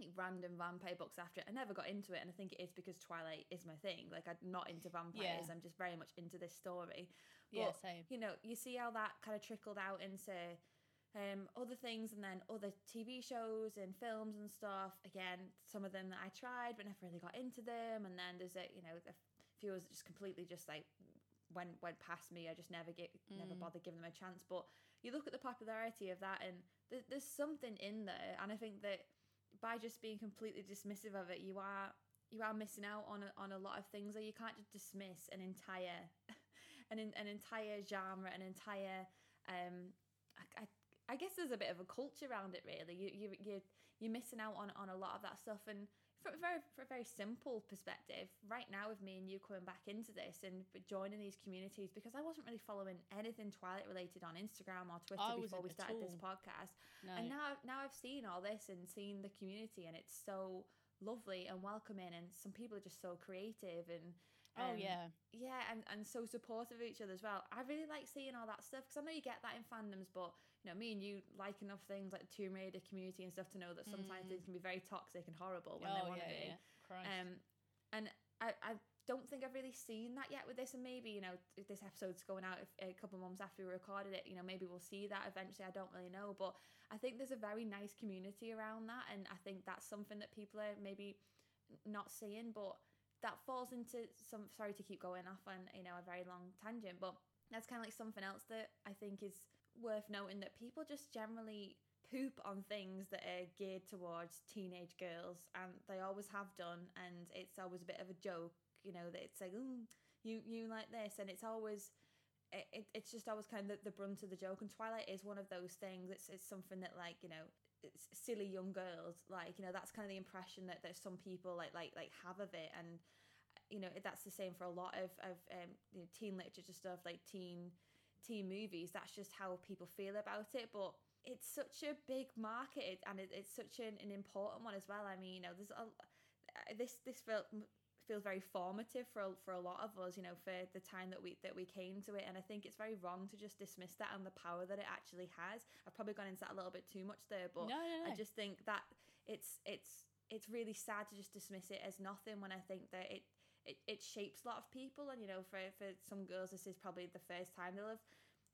like, random vampire books after it. I never got into it, and I think it is because Twilight is my thing. Like I'm not into vampires.
Yeah.
I'm just very much into this story.
yeah, same.
You know, you see how that kind of trickled out into um, other things, and then other TV shows and films and stuff. Again, some of them that I tried, but never really got into them. And then there's a you know a few just completely just like went went past me. I just never get never
Mm.
bothered giving them a chance. But you look at the popularity of that, and th- there's something in there, and I think that by just being completely dismissive of it, you are you are missing out on a, on a lot of things. That you can't just dismiss an entire an an entire genre, an entire um. I, I, I guess there's a bit of a culture around it. Really, you you you you're missing out on on a lot of that stuff and. For a very, for a very simple perspective, right now with me and you coming back into this and joining these communities, because I wasn't really following anything Twilight related on Instagram or Twitter before we started this podcast.
No.
And now, now I've seen all this and seen the community, and it's so lovely and welcoming, and some people are just so creative and
oh
um,
yeah,
yeah, and, and so supportive of each other as well. I really like seeing all that stuff because I know you get that in fandoms, but you know, me and you like enough things like the Tomb Raider community and stuff to know that sometimes
Mm.
things can be very toxic and horrible when
oh
they want
yeah,
to be.
yeah.
Um, and I, I don't think I've really seen that yet with this. And maybe, you know, if this episode's going out if, a couple of months after we recorded it, you know, maybe we'll see that eventually. I don't really know. But I think there's a very nice community around that. And I think that's something that people are maybe not seeing, but that falls into some, sorry to keep going off on, you know, a very long tangent, but that's kind of like something else that I think is worth noting that people just generally poop on things that are geared towards teenage girls and they always have done and it's always a bit of a joke you know that it's like Ooh, you you like this and it's always it, it, it's just always kind of the, the brunt of the joke and twilight is one of those things it's, it's something that like you know silly young girls like you know that's kind of the impression that there's some people like like like have of it and you know that's the same for a lot of of um, you know, teen literature stuff like teen teen movies that's just how people feel about it but it's such a big market and it, it's such an, an important one as well i mean you know there's a uh, this this felt feels very formative for a, for a lot of us you know for the time that we that we came to it and i think it's very wrong to just dismiss that and the power that it actually has i've probably gone into that a little bit too much there but
no, no, no.
I just think that it's it's it's really sad to just dismiss it as nothing when I think that it it, it shapes a lot of people. And you know for for some girls this is probably the first time they'll have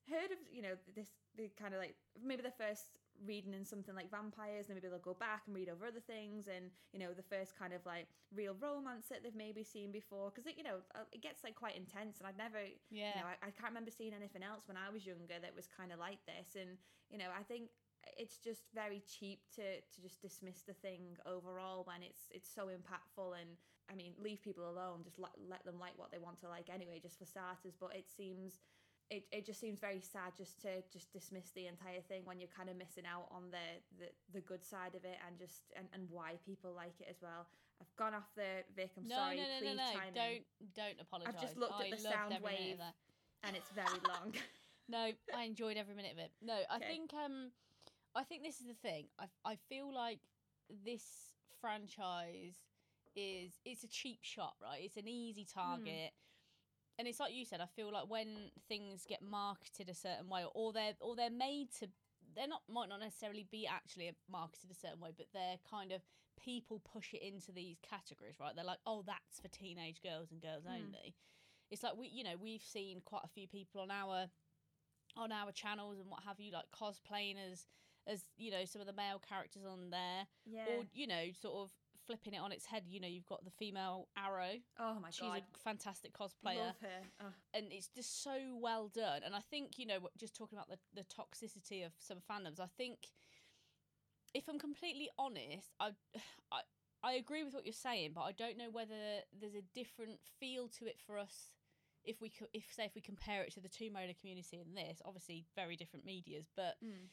heard of you know this the kind of like maybe the first reading in something like vampires and maybe they'll go back and read over other things and you know the first kind of like real romance that they've maybe seen before. Because it you know uh, it gets like quite intense. And I've never
Yeah.
you know I, I can't remember seeing anything else when I was younger that was kind of like this. And you know I think it's just very cheap to to just dismiss the thing overall when it's it's so impactful and I mean leave people alone just let, let them like what they want to like anyway just for starters but it seems it, it just seems very sad just to just dismiss the entire thing when you're kind of missing out on the the, the good side of it and just and, and why people like it as well I've gone off the Vic I'm
no,
sorry
no, no,
please
no, no.
chime in
Don't don't apologise.
I've just looked at
I
the sound wave. and it's very long
No, I enjoyed every minute of it. No, I
Okay.
think um I think this is the thing. I I feel like this franchise is it's a cheap shot, right? It's an easy target. And it's like you said, I feel like when things get marketed a certain way or they're or they're made to they're not might not necessarily be actually marketed a certain way, but they're kind of people push it into these categories, right? They're like, oh, that's for teenage girls and girls
Mm.
only. It's like we, you know, we've seen quite a few people on our on our channels and what have you, like cosplaying as as you know some of the male characters on there,
yeah
or you know, sort of flipping it on its head. You know, you've got the female Arrow.
oh my
She's
god
a fantastic cosplayer
love her oh.
and it's just so well done. And I think you know, just talking about the the toxicity of some fandoms, I think if I'm completely honest, I I I agree with what you're saying, but I don't know whether there's a different feel to it for us. If we co- if say if we compare it to the Tomb Raider community and this, obviously very different medias, but
Mm.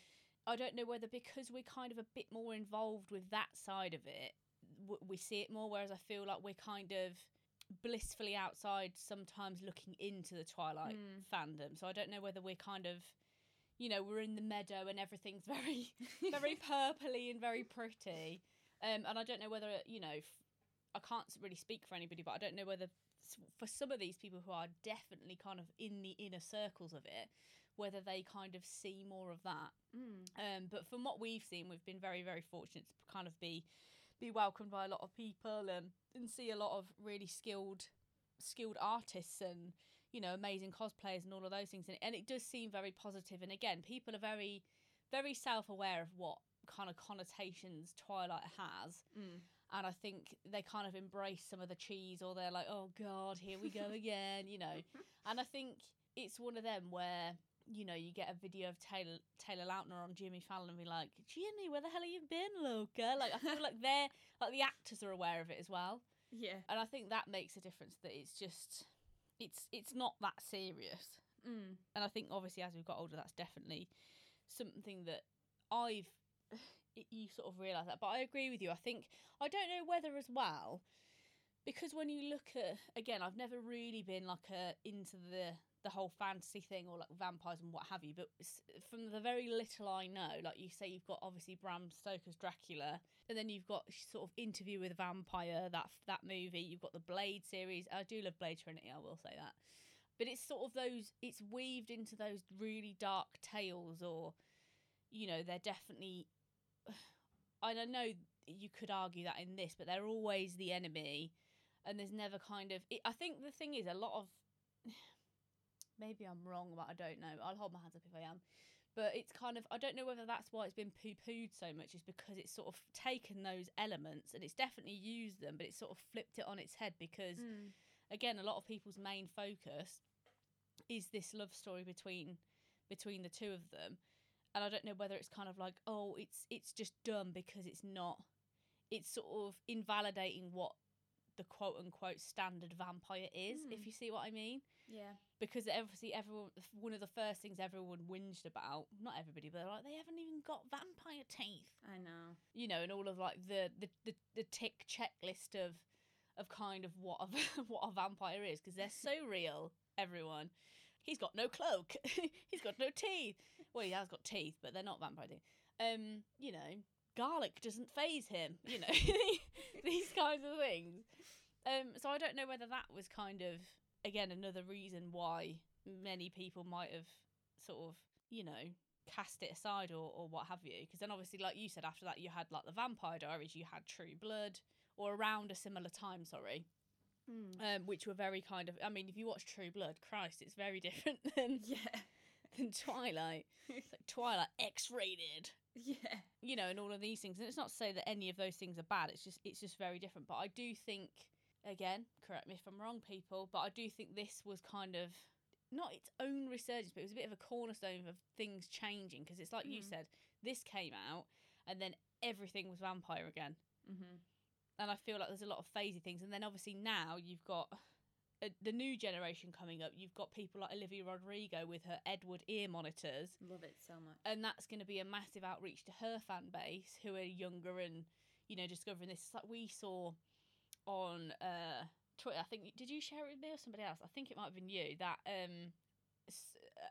I don't know whether because we're kind of a bit more involved with that side of it, w- we see it more. Whereas I feel like we're kind of blissfully outside sometimes looking into the Twilight
Mm.
fandom. So I don't know whether we're kind of, you know, we're in the meadow and everything's very, very purpley and very pretty. Um, and I don't know whether you know, f- I can't really speak for anybody, but I don't know whether for some of these people who are definitely kind of in the inner circles of it, whether they kind of see more of that.
Mm.
Um, but from what we've seen, we've been very, very fortunate to kind of be be welcomed by a lot of people and, and see a lot of really skilled skilled artists and you know amazing cosplayers and all of those things and, and it does seem very positive and again people are very very self-aware of what kind of connotations twilight has
Mm.
and I think they kind of embrace some of the cheese, or they're like, "Oh God, here we go again," you know. And I think it's one of them where you know you get a video of Taylor Taylor Lautner on Jimmy Fallon and be like, "Jimmy, where the hell have you been, loca?" Like I feel like they're like the actors are aware of it as well,
yeah
and I think that makes a difference. That it's just it's it's not that serious
mm.
and I think obviously as we've got older, that's definitely something that I've you sort of realise that. But I agree with you. I think I don't know whether as well because when you look at again, I've never really been like a into the the whole fantasy thing or like vampires and what have you. But from the very little I know, like you say, you've got obviously Bram Stoker's Dracula, and then you've got sort of Interview with a Vampire that that movie. You've got the Blade series. I do love Blade Trinity. I will say that but it's sort of those it's weaved into those really dark tales or you know they're definitely i don't know you could argue that in this but they're always the enemy and there's never kind of it, i think the thing is a lot of maybe i'm wrong but i don't know. I'll hold my hands up if i am. But it's kind of i don't know whether that's why it's been poo-pooed so much is because it's sort of taken those elements and it's definitely used them but it's sort of flipped it on its head because
Mm.
again a lot of people's main focus is this love story between between the two of them. And i don't know whether it's kind of like oh it's it's just dumb because it's not it's sort of invalidating what the quote unquote standard vampire is
Mm.
if you see what i mean.
Yeah
because obviously everyone one of the first things everyone whinged about not everybody but they're like they haven't even got vampire teeth
I know
you know, and all of like the the the, the tick checklist of of kind of what a what a vampire is because they're so real. Everyone, he's got no cloak, he's got no teeth. Well, he has got teeth, but they're not vampire teeth. Um, you know, garlic doesn't phase him. You know, these kinds of things. Um, so I don't know whether that was kind of again another reason why many people might have sort of you know cast it aside or, or what have you because then obviously like you said after that you had like the vampire diaries you had true blood or around a similar time sorry
mm.
um which were very kind of i mean if you watch true blood christ it's very different than
yeah
than twilight it's like twilight x-rated
Yeah.
you know, and all of these things. And it's not to say that any of those things are bad. It's just it's just very different. But I do think, again, correct me if I'm wrong, people, but I do think this was kind of not its own resurgence, but it was a bit of a cornerstone of things changing because it's like you
Mm.
said, this came out and then everything was vampire again.
Mm-hmm.
And I feel like there's a lot of phasey things. And then obviously now you've got uh, the new generation coming up. You've got people like Olivia Rodrigo with her Edward ear monitors
Love it so much.
and that's going to be a massive outreach to her fan base who are younger and you know discovering this. It's like we saw on uh, Twitter. I think did you share it with me or somebody else? I think it might have been you. That um,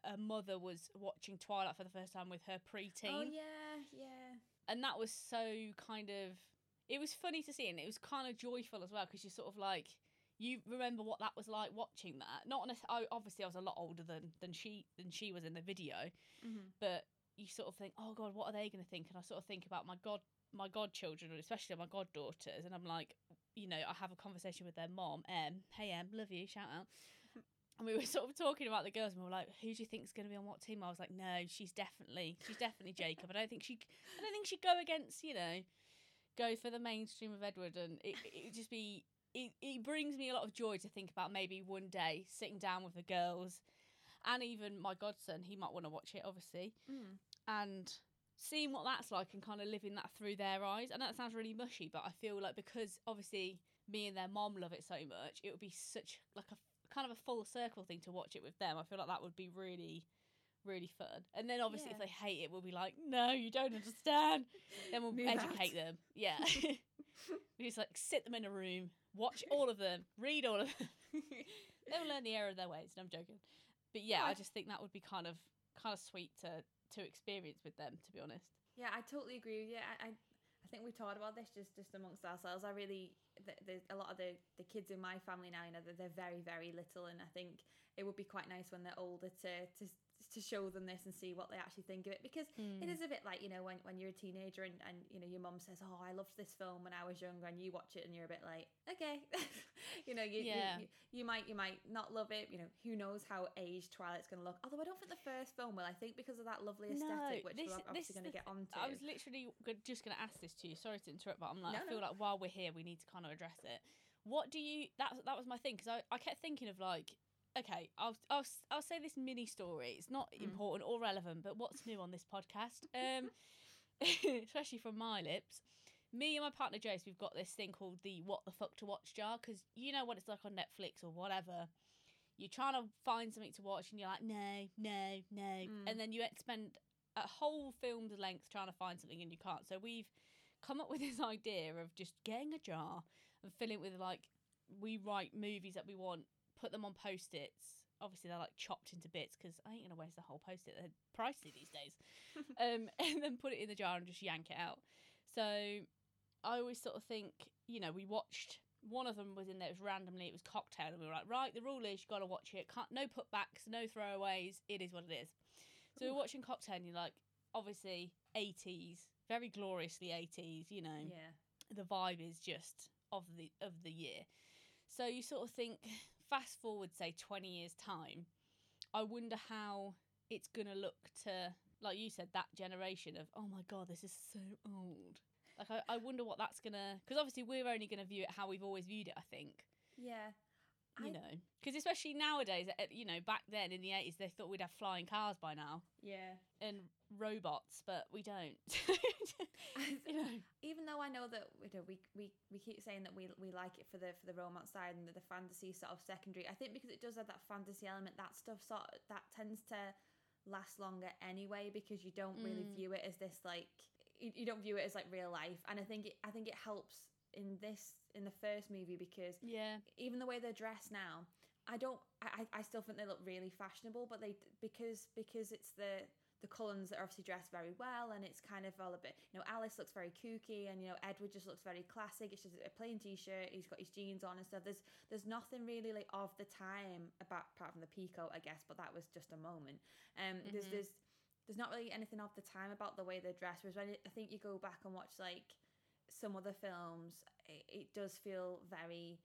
a mother was watching Twilight for the first time with her preteen,
Oh yeah, yeah.
and that was so kind of. It was funny to see, and it was kind of joyful as well because you're sort of like you remember what that was like watching that. Not on I obviously I was a lot older than than she than she was in the video,
Mm-hmm.
but you sort of think, oh god, what are they going to think? And I sort of think about my god, my godchildren, especially my goddaughters, and I'm like, you know, I have a conversation with their mom, Em. Hey Em, love you, shout out. And we were sort of talking about the girls, and we were like, "Who do you think's going to be on what team?" I was like, "No, she's definitely, she's definitely Jacob. I don't think she, I don't think she'd go against, you know, go for the mainstream of Edward, and it it would just be, it, it brings me a lot of joy to think about maybe one day sitting down with the girls, and even my godson, he might want to watch it, obviously,
Mm.
and seeing what that's like and kind of living that through their eyes. And that sounds really mushy, but I feel like because obviously me and their mom love it so much, it would be such like a kind of a full circle thing to watch it with them. I feel like that would be really, really fun. And then obviously if they hate it, we'll be like, no, you don't understand. then we'll
Move
educate
out.
them. Yeah. we just like sit them in a room, watch all of them, read all of them. they will learn the error of their ways. And I'm joking. But yeah, I
I-
just think that would be kind of kind of sweet to to experience with them, to be honest.
Yeah, I totally agree with you. I, I, I think we've talked about this just just amongst ourselves. I really, th- there's a lot of the the kids in my family now. You know, they're, they're very very little, and I think it would be quite nice when they're older to to to show them this and see what they actually think of it because it hmm. is a bit like you know when, when you're a teenager and, and you know your mum says oh i loved this film when i was younger and you watch it and you're a bit like okay you know you, you-
Yeah.
you, you might you might not love it you know who knows how aged twilight's going to look although i don't think the first film will i think because of that lovely aesthetic which
this-
we're obviously going to get onto
I was literally just going to ask this to you. Sorry to interrupt, but I'm like,
No,
I feel
no.
like while we're here, we need to kind of address it. What do you? That that was my thing because I, I kept thinking of like, okay, I'll I'll I'll say this mini story. It's not
Mm.
important or relevant, but what's new on this podcast? Um, especially from my lips. Me and my partner Jace, we've got this thing called the "What the fuck to watch" jar because you know what it's like on Netflix or whatever. You're trying to find something to watch, and you're like, no, no, no,
Mm.
and then you spend a whole film's length trying to find something and you can't. So we've come up with this idea of just getting a jar and filling it with like we write movies that we want, put them on post its. Obviously, they're like chopped into bits because I ain't gonna waste the whole post it. They're pricey these days. um, and then put it in the jar and just yank it out. So I always sort of think, you know, we watched one of them was in there. It was randomly. It was cocktail, and we were like, right, the rule is you got to watch it. Can't no putbacks, no throwaways. It is what it is. So
Ooh.
we're watching cocktail, and you're like, obviously, eighties, very gloriously eighties. You know,
yeah
the vibe is just of the of the year. So you sort of think, fast forward, say twenty years time, I wonder how it's gonna look to, like you said, that generation of, oh my god, this is so old. Like I, I wonder what that's gonna, because obviously we're only gonna view it how we've always viewed it. I think
yeah
you
I-
know, because especially nowadays, you know, back then in the eighties, they thought we'd have flying cars by now
yeah
and robots, but we don't. you know,
even though I know that you know, we, we we keep saying that we we like it for the for the romance side and the, the fantasy sort of secondary, I think because it does have that fantasy element, that stuff sort of, that tends to last longer anyway because you don't really
Mm.
view it as this like you, you don't view it as like real life, and I think it I think it helps in this in the first movie because
yeah,
even the way they're dressed now i don't i i still think they look really fashionable but they because because it's the the Cullens are obviously dressed very well and it's kind of all a bit you know alice looks very kooky and you know edward just looks very classic. It's just a plain t-shirt. He's got his jeans on and stuff. There's there's nothing really like of the time about apart from the peacoat i guess but that was just a moment. Um there's
Mhm.
there's there's not really anything of the time about the way they're dressed whereas when i think you go back and watch like some other films it, it does feel very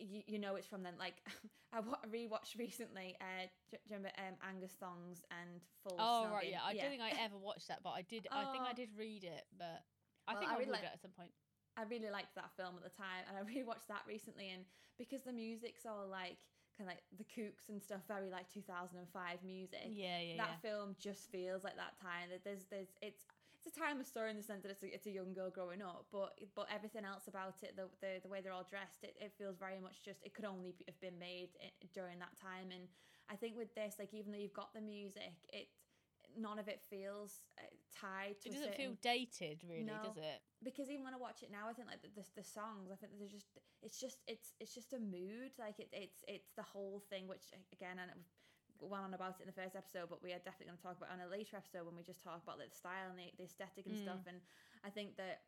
you, you know it's from then. Like I wa- rewatched recently. Uh, do, do you remember um, Angus Thongs and Full?
Oh right, yeah. I don't think I ever watched that, but I did. I think I
Oh.
did read it, but I
Well,
think
I
I,
really
would
like-
at some point.
I really liked that film at the time, and I rewatched that recently. And because the music's all like kind of like the Kooks and stuff, very like 2005 music.
Yeah, yeah,
that
yeah.
film just feels like that time. That there's there's it's it's a timeless story in the sense that it's a, it's a young girl growing up, but but everything else about it, the the, the way they're all dressed, it, it feels very much just it could only be- have been made i- during that time. And I think with this, like even though you've got the music, it none of it feels uh, tied to.
It doesn't feel
certain-
dated, really,
No.
does it?
because even when I watch it now, I think like the, the, the songs, I think they're just it's just it's it's just a mood. Like it, it's it's the whole thing. Which again, and it went on about it in the first episode, but we are definitely going to talk about it on a later episode when we just talk about like, the style and the, the aesthetic and
Mm.
stuff. And I think that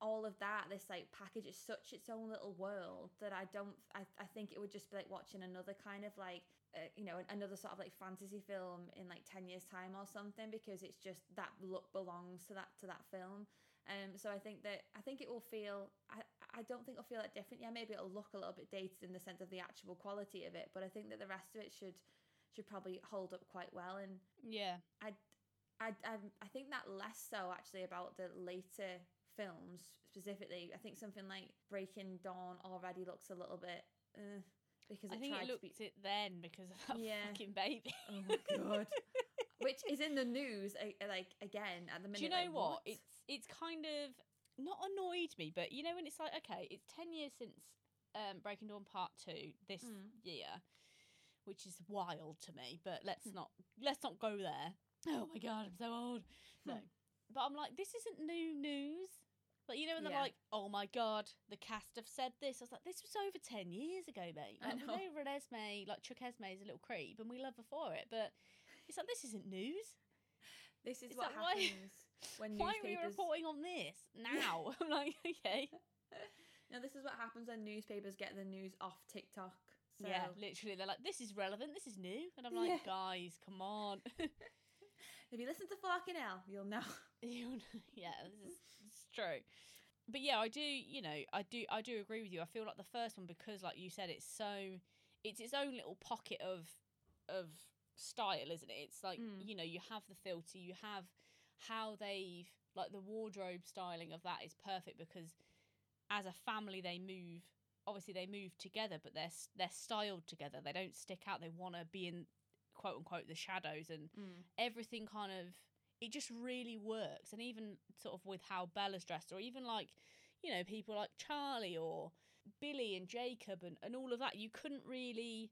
all of that, this like package, is such its own little world that I don't. I I think it would just be like watching another kind of like. Uh, you know, another sort of like fantasy film in like ten years' time or something, because it's just that look belongs to that to that film. Um, so I think that I think it will feel. I I don't think it'll feel that different. Yeah, maybe it'll look a little bit dated in the sense of the actual quality of it, but I think that the rest of it should should probably hold up quite well. And
Yeah.
I I I, I think that less so actually about the later films specifically. I think something like Breaking Dawn already looks a little bit. Uh, because
I think
tried
it looked
to be
it then because of that
Yeah.
fucking baby.
oh my god, which is in the news like again at the minute.
Do you know
like,
what? It's it's kind of not annoyed me, but you know when it's like, okay, it's ten years since um, Breaking Dawn Part Two this
Mm.
year, which is wild to me. But let's
Hmm.
not let's not go there. Oh my god, I'm so old. No,
Hmm.
but I'm like, this isn't new news. Like you know, when they're
Yeah.
like, "Oh my god, the cast have said this." I was like, "This was over ten years ago, mate."
I
Like, we
know.
know Renesmee, like Chuck Esme is a little creep, and we love her for it. But it's like this isn't news.
This is
It's
what
like, why-
happens when
Why are we reporting on this now? I'm like, okay.
Now this is what happens when newspapers get the news off TikTok. So
Yeah, literally, they're like, "This is relevant. This is new," and I'm like,
Yeah.
"Guys, come on."
if you listen to Fucking Hell, you'll know.
You know, yeah, this is it's true. But yeah, I do. You know, I do. I do agree with you. I feel like the first one because, like you said, it's so. It's its own little pocket of of style, isn't it? It's like
Mm.
you know, you have the filter, you have how they've like the wardrobe styling of that is perfect because as a family they move. Obviously, they move together, but they're they're styled together. They don't stick out. They want to be in quote unquote the shadows and mm. everything kind of it just really works and even sort of with how bella's dressed or even like you know people like charlie or billy and jacob and, and all of that you couldn't really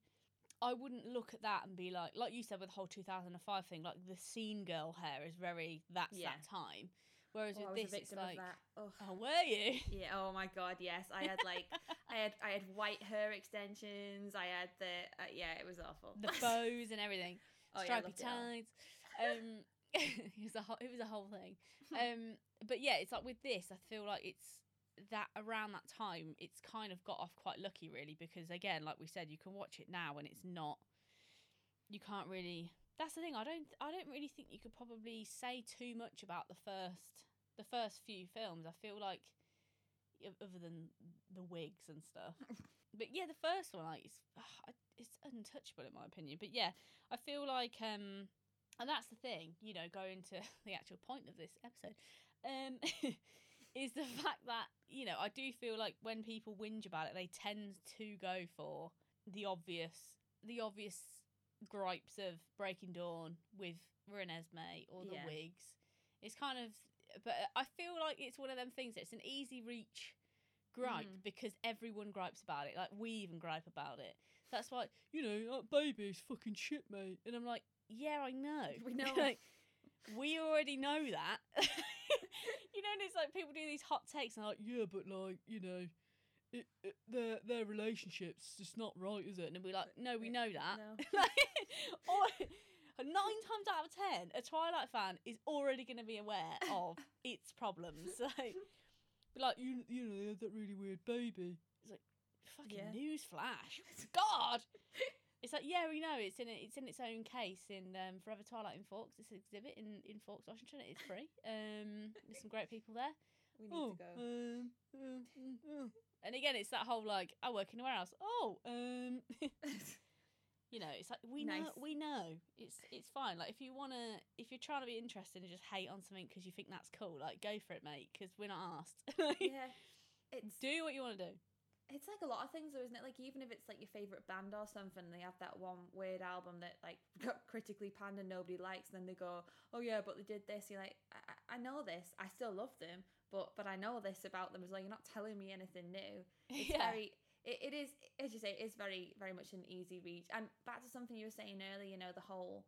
i wouldn't look at that and be like like you said with the whole 2005 thing like the scene girl hair is very that's
Yeah.
that time whereas
Oh, I
with
was
this
a
it's
victim
like
of that. Ugh.
oh were you
Yeah. Oh my god. Yes, I had like, I had I had white hair extensions. I had the uh, yeah. It was awful.
the bows and everything
Oh, yeah,
stripy
it
tights. Um, it was a whole, it was a whole thing. Um, but yeah, it's like with this, I feel like it's that around that time, it's kind of got off quite lucky, really, because again, like we said, you can watch it now and it's not. You can't really. That's the thing. I don't. I don't really think you could probably say too much about the first, the first few films. I feel like, other than the wigs and stuff. but yeah, the first one, like, it's it's untouchable in my opinion. But yeah, I feel like um and that's the thing, you know, going to the actual point of this episode, um is the fact that, you know, I do feel like when people whinge about it, they tend to go for the obvious the obvious gripes of Breaking Dawn with Renesmee or the
Yeah.
wigs. It's kind of but I feel like it's one of them things It's an easy reach gripe
Mm.
because everyone gripes about it. Like we even gripe about it. That's why you know, that baby's fucking shit, mate. And I'm like, yeah, I know.
We know.
like, we already know that. you know, and it's like people do these hot takes and like, yeah, but like, you know, it, it, their their relationship's just not right, is it? And we're like, no, we know that.
No.
like, or, nine times out of ten, a Twilight fan is already going to be aware of its problems. Like, be like you, you know, they had that really weird baby. It's like fucking
Yeah.
news flash. God. It's like yeah, we know it's in it, it's in its own case in um, Forever Twilight in Forks. This exhibit in in Forks, Washington. It's free. Um, there's some great people there.
we need to go.
um, um, um, um. And again, it's that whole like, I work in a warehouse. Oh, um, you know, it's like we know, we know. It's it's fine. Like if you wanna, if you're trying to be interested and just hate on something because you think that's cool, like go for it, mate. Because we're not asked. Like,
yeah, it's
Do what you want to do.
It's like a lot of things, though, isn't it? Like even if it's like your favorite band or something, they have that one weird album that like got critically panned and nobody likes, and then they go, "Oh yeah, but they did this." You're like, I, I- know this. I still love them, but but I know this about them as well. You're not telling me anything new. It's
yeah.
very. It, it is, as you say, it is very, very much an easy reach. And back to something you were saying earlier, you know, the whole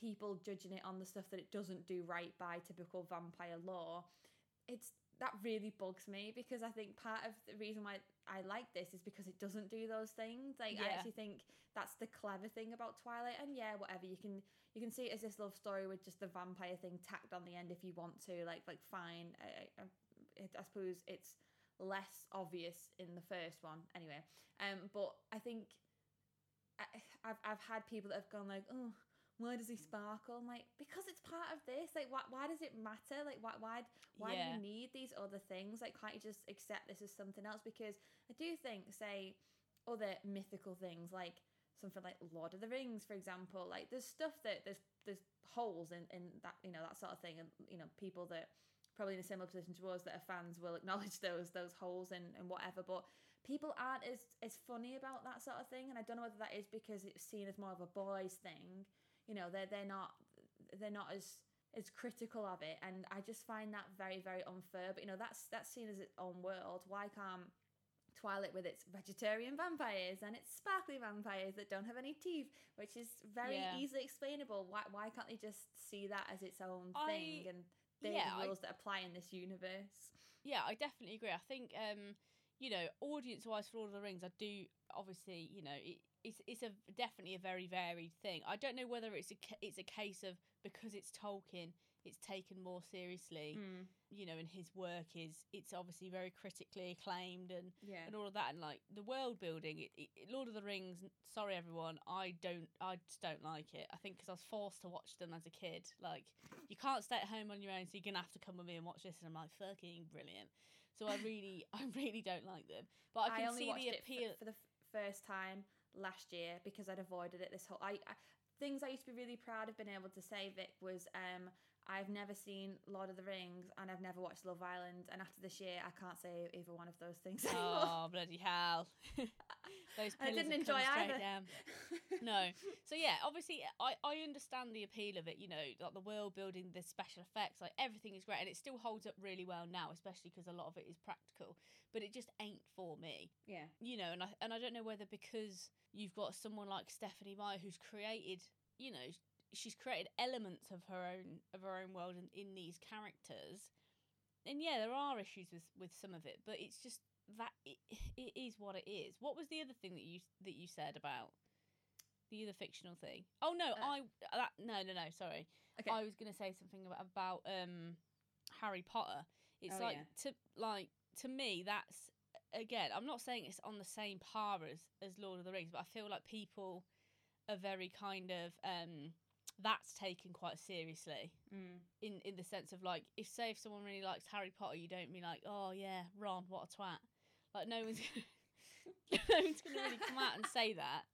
people judging it on the stuff that it doesn't do right by typical vampire law. It's that really bugs me because I think part of the reason why I like this is because it doesn't do those things. Like I actually think that's the clever thing about Twilight. And yeah, whatever you can you can see it as this love story with just the vampire thing tacked on the end if you want to. Like like fine. I, I, I suppose it's less obvious in the first one anyway. Um, but I think I, I've I've had people that have gone like, oh, why does he sparkle? I'm like, because it's part of this. Like, why why does it matter? Like, why why why do
Yeah.
you need these other things? Like, can't you just accept this as something else? Because I do think, say, other mythical things like something like Lord of the Rings, for example. Like, there's stuff that there's there's holes in in that you know that sort of thing, and you know people that probably in a similar position to us that are fans will acknowledge those those holes and and whatever, but. People aren't as, as funny about that sort of thing, and I don't know whether that is because it's seen as more of a boys' thing. You know, they're they're not they're not as as critical of it, and I just find that very very unfair. But you know, that's that's seen as its own world. Why can't Twilight with its vegetarian vampires and its sparkly vampires that don't have any teeth, which is very
Yeah.
easily explainable. Why why can't they just see that as its own
I-
thing and they're
yeah,
the
I-
rules that apply in this universe?
Yeah, I definitely agree. I think, um, you know, audience-wise for Lord of the Rings, I do obviously, you know, it, it's it's a definitely a very varied thing. I don't know whether it's a it's a case of because it's Tolkien, it's taken more seriously.
Mm,
You know, and his work is it's obviously very critically acclaimed and
yeah.
and all of that. And like the world building it, it, lord of the rings sorry everyone i don't i just don't like it. I think because i was forced to watch them as a kid. Like you can't stay at home on your own so you're gonna have to come with me and watch this. And i'm like fucking brilliant. So i really i really don't like them. But i can
only
see the appeal
for, for the f- first time last year because I'd avoided it this whole. I, I things I used to be really proud of being able to say Vic was um I've never seen Lord of the Rings and I've never watched Love Island and after this year I can't say either one of those things anymore.
oh bloody hell those
I didn't enjoy either.
no. So yeah, obviously I, I understand the appeal of it, you know, like the world building, the special effects, like everything is great and it still holds up really well now, especially because a lot of it is practical, but it just ain't for me.
yeah.
You know, and I and I don't know whether because you've got someone like Stephenie Meyer who's created, you know, she's created elements of her own of her own world in, in these characters. And yeah, there are issues with with some of it, but it's just that it, it is what it is. What was the other thing that you that you said about the other fictional thing? Oh no,
Uh,
I that no no no sorry.
Okay.
I was going to say something about, about um Harry Potter. It's
Oh,
like
yeah.
to like to me that's again. I'm not saying it's on the same par as as Lord of the Rings, but I feel like people are very kind of um that's taken quite seriously
Mm.
in in the sense of like if say if someone really likes Harry Potter, you don't be like, oh yeah, Ron, what a twat. Like no one's no one's gonna really come out and say that.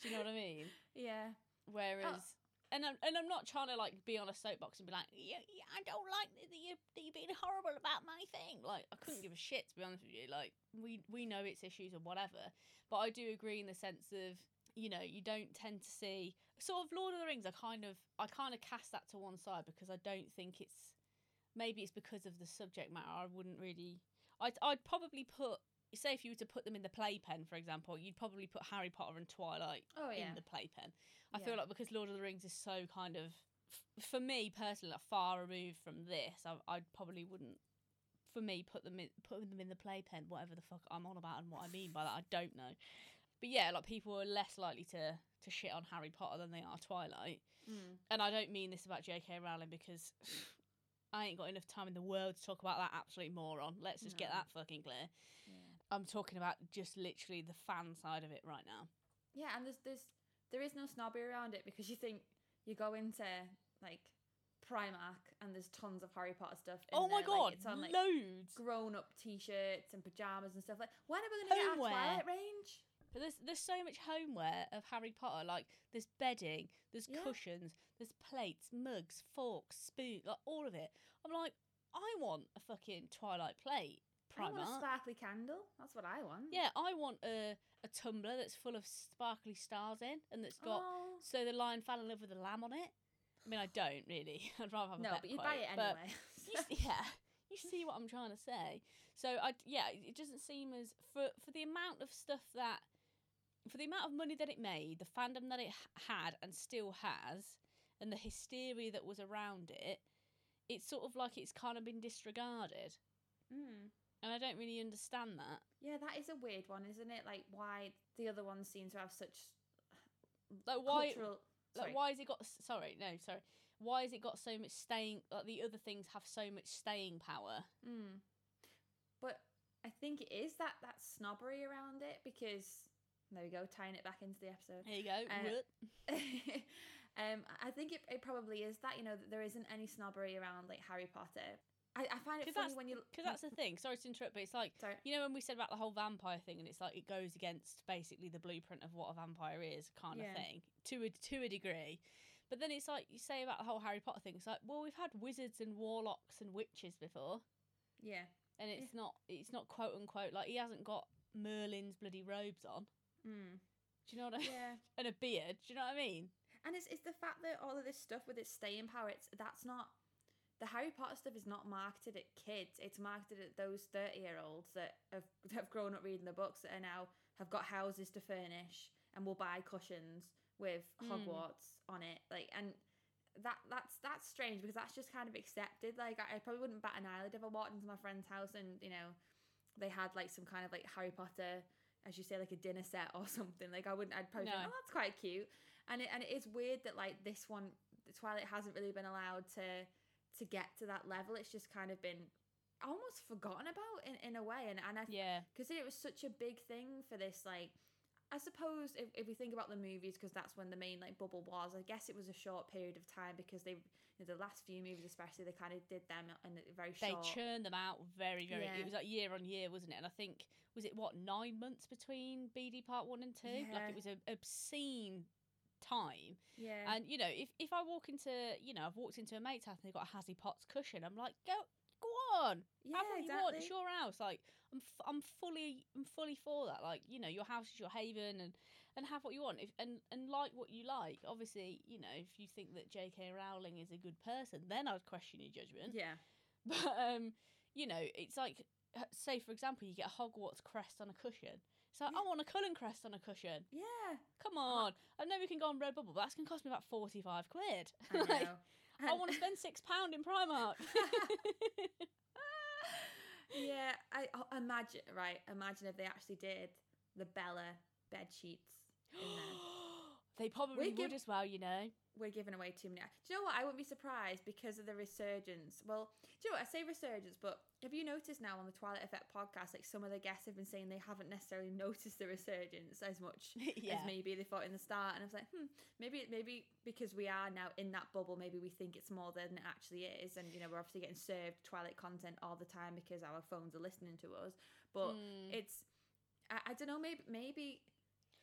Do you know what I mean?
Yeah.
Whereas, uh, and I'm and I'm not trying to like be on a soapbox and be like, yeah, yeah I don't like that you that you're being horrible about my thing. Like I couldn't give a shit to be honest with you. Like we we know its issues or whatever, but I do agree in the sense of you know you don't tend to see sort of Lord of the Rings. I kind of I kind of cast that to one side because I don't think it's maybe it's because of the subject matter. I wouldn't really. I'd I'd probably put. Say if you were to put them in the playpen, for example, you'd probably put Harry Potter and Twilight
Oh yeah.
in the playpen. I
Yeah.
feel like because Lord of the Rings is so kind of, for me personally, like far removed from this, I, I probably wouldn't, for me, put them in put them in the playpen. Whatever the fuck I'm on about and what I mean by that, I don't know. But yeah, like people are less likely to to shit on Harry Potter than they are Twilight.
Mm.
And I don't mean this about J.K. Rowling because I ain't got enough time in the world to talk about that absolute moron. Let's just get that fucking clear.
Yeah.
I'm talking about just literally the fan side of it right now.
Yeah, and there's there's there is no snobbery around it because you think you go into like Primark and there's tons of Harry Potter stuff. In
Oh my
there.
god,
Like, it's on like
loads.
grown up t-shirts and pajamas and stuff like. When are we gonna get our. Twilight range?
But there's there's so much homeware of Harry Potter. Like there's bedding, there's
Yeah.
cushions, there's plates, mugs, forks, spoons, like all of it. I'm like, I want a fucking Twilight plate.
I want a sparkly candle. That's what I want.
Yeah, I want a a tumbler that's full of sparkly stars in, and that's got
Oh.
so the lion fell in love with the lamb on it. I mean, I don't really. I'd rather have a
no, but you buy it
but
anyway.
you yeah, you see what I'm trying to say. So I yeah, it doesn't seem as for for the amount of stuff that for the amount of money that it made, the fandom that it had and still has, and the hysteria that was around it, it's sort of like it's kind of been disregarded,
Mm.
and I don't really understand that.
Yeah, that is a weird one, isn't it? Like why the other ones seem to have such
Like why
cultural.
like why has it got sorry no sorry why has it got so much staying like the other things have so much staying power
Mm. But I think it is that that snobbery around it because there we go, tying it back into the episode.
there you go
Uh, um, I think it, it probably is that you know that there isn't any snobbery around like Harry Potter. I, I find it funny when you
Because that's the thing. Sorry to interrupt, but it's like
sorry.
you know when we said about the whole vampire thing, and it's like it goes against basically the blueprint of what a vampire is, kind
Yeah.
of thing, to a to a degree. But then it's like you say about the whole Harry Potter thing. It's like, well, we've had wizards and warlocks and witches before,
Yeah.
and it's not it's not quote unquote like he hasn't got Merlin's bloody robes on.
Mm.
Do you know what I mean?
Yeah.
and a beard. Do you know what I mean?
And it's it's the fact that all of this stuff with its staying power, it's that's not the Harry Potter stuff is not marketed at kids. It's marketed at those thirty year olds that have have grown up reading the books that are now have got houses to furnish and will buy cushions with
Mm.
Hogwarts on it. Like and that that's that's strange because that's just kind of accepted. Like I, I probably wouldn't bat an eyelid if I walked into my friend's house and you know they had like some kind of like Harry Potter, as you say, like a dinner set or something. Like I wouldn't. I'd probably think,
No.
oh, that's quite cute. And it and it is weird that like this one, the Twilight hasn't really been allowed to to get to that level. It's just kind of been almost forgotten about in, in a way. And and I
Yeah.
because it was such a big thing for this like i suppose if, if we think about the movies because that's when the main like bubble was i guess it was a short period of time because they you know, the last few movies especially they kind of did them in a very
They churned them out very, very.
Yeah.
It was like year on year, wasn't it? And I think was it what nine months between BD Part One and Two?
Yeah.
Like it was an obscene time.
yeah
And you know, if if I walk into, you know, I've walked into a mate's house and they've got a Hazzy Potts cushion, I'm like, go go on,
yeah
have what you want. It's your house. Like I'm f- I'm fully I'm fully for that. Like you know, your house is your haven and. And have what you want, if, and and like what you like. Obviously, you know, if you think that J.K. Rowling is a good person, then I'd question your judgment.
yeah
But um, you know, it's like say for example, you get a Hogwarts crest on a cushion. So
Yeah.
I want a Cullen crest on a cushion.
yeah
Come on, I know we can go on Redbubble, but that's gonna cost me about forty five quid.
i know
Like, I want to spend six pound in Primark.
yeah i oh, imagine right imagine if they actually did the bella bed sheets
they probably
We
would as well, you know.
we're giving away too many. Do you know what? I wouldn't be surprised because of the resurgence. Well, do you know what? I say resurgence, but have you noticed now on the Twilight Effect podcast, like some of the guests have been saying they haven't necessarily noticed the resurgence as much
yeah.
as maybe they thought in the start. And I was like, hmm, maybe maybe because we are now in that bubble, maybe we think it's more than it actually is. And you know, we're obviously getting served Twilight content all the time because our phones are listening to us. But
Mm.
it's I, I don't know maybe maybe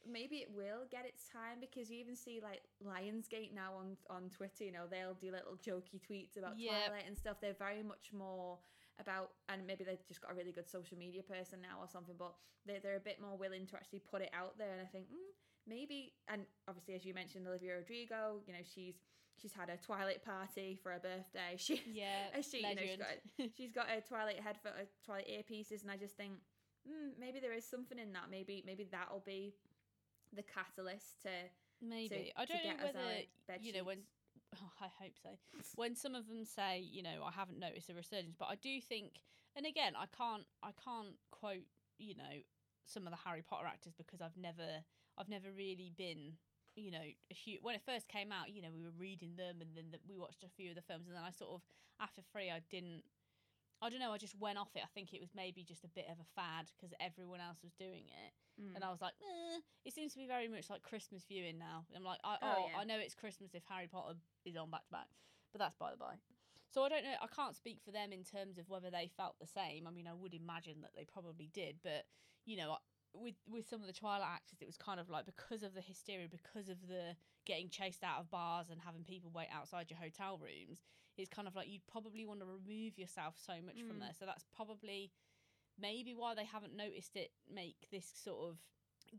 maybe it will get its time because you even see like Lionsgate now on on Twitter you know they'll do little jokey tweets about
Yep.
Twilight and stuff they're very much more about and maybe they've just got a really good social media person now or something but they're, they're a bit more willing to actually put it out there and I think mm, maybe and obviously as you mentioned Olivia Rodrigo you know she's she's had a Twilight party for her birthday she
yeah,
she, you know, she's
legend.
got she's got a Twilight headphone, uh, Twilight earpieces, and I just think mm, maybe there is something in that. Maybe maybe that'll be the catalyst to
Maybe
to
I don't know
get us our
whether
bed
you know when. Oh, I hope so. When some of them say, you know, I haven't noticed a resurgence, but I do think, and again, I can't, I can't quote, you know, some of the Harry Potter actors because I've never, I've never really been, you know, a huge. When it first came out, you know, we were reading them, and then the, we watched a few of the films, and then I sort of, after three, I didn't. I don't know. I just went off it. I think it was maybe just a bit of a fad because everyone else was doing it.
Mm.
And I was like, eh. it seems to be very much like Christmas viewing now. I'm like, I,
Oh,
oh,
yeah.
I know it's Christmas if Harry Potter is on back to back, But that's by the by. So I don't know. I can't speak for them in terms of whether they felt the same. I mean, I would imagine that they probably did, but you know, with with some of the Twilight actors, it was kind of like because of the hysteria, because of the getting chased out of bars and having people wait outside your hotel rooms. It's kind of like you'd probably want to remove yourself so much from
Mm.
there. So that's probably maybe why they haven't noticed it make this sort of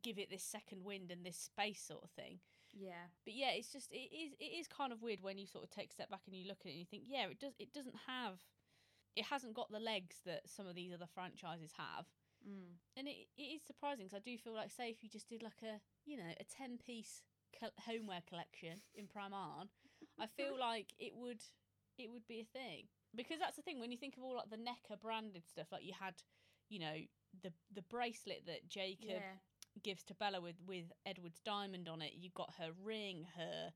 give it this second wind and this space sort of thing.
Yeah.
But yeah, it's just it is it is kind of weird when you sort of take a step back and you look at it and you think, yeah, it does it doesn't have it hasn't got the legs that some of these other franchises have.
Mm.
And it, it is surprising because I do feel like, say, if you just did like a, you know, a 10 piece co- homeware collection in Primark, I feel like it would it would be a thing. Because that's the thing, when you think of all like the NECA branded stuff, like you had, you know, the the bracelet that Jacob
Yeah.
gives to Bella with with Edward's diamond on it. You got her ring, her,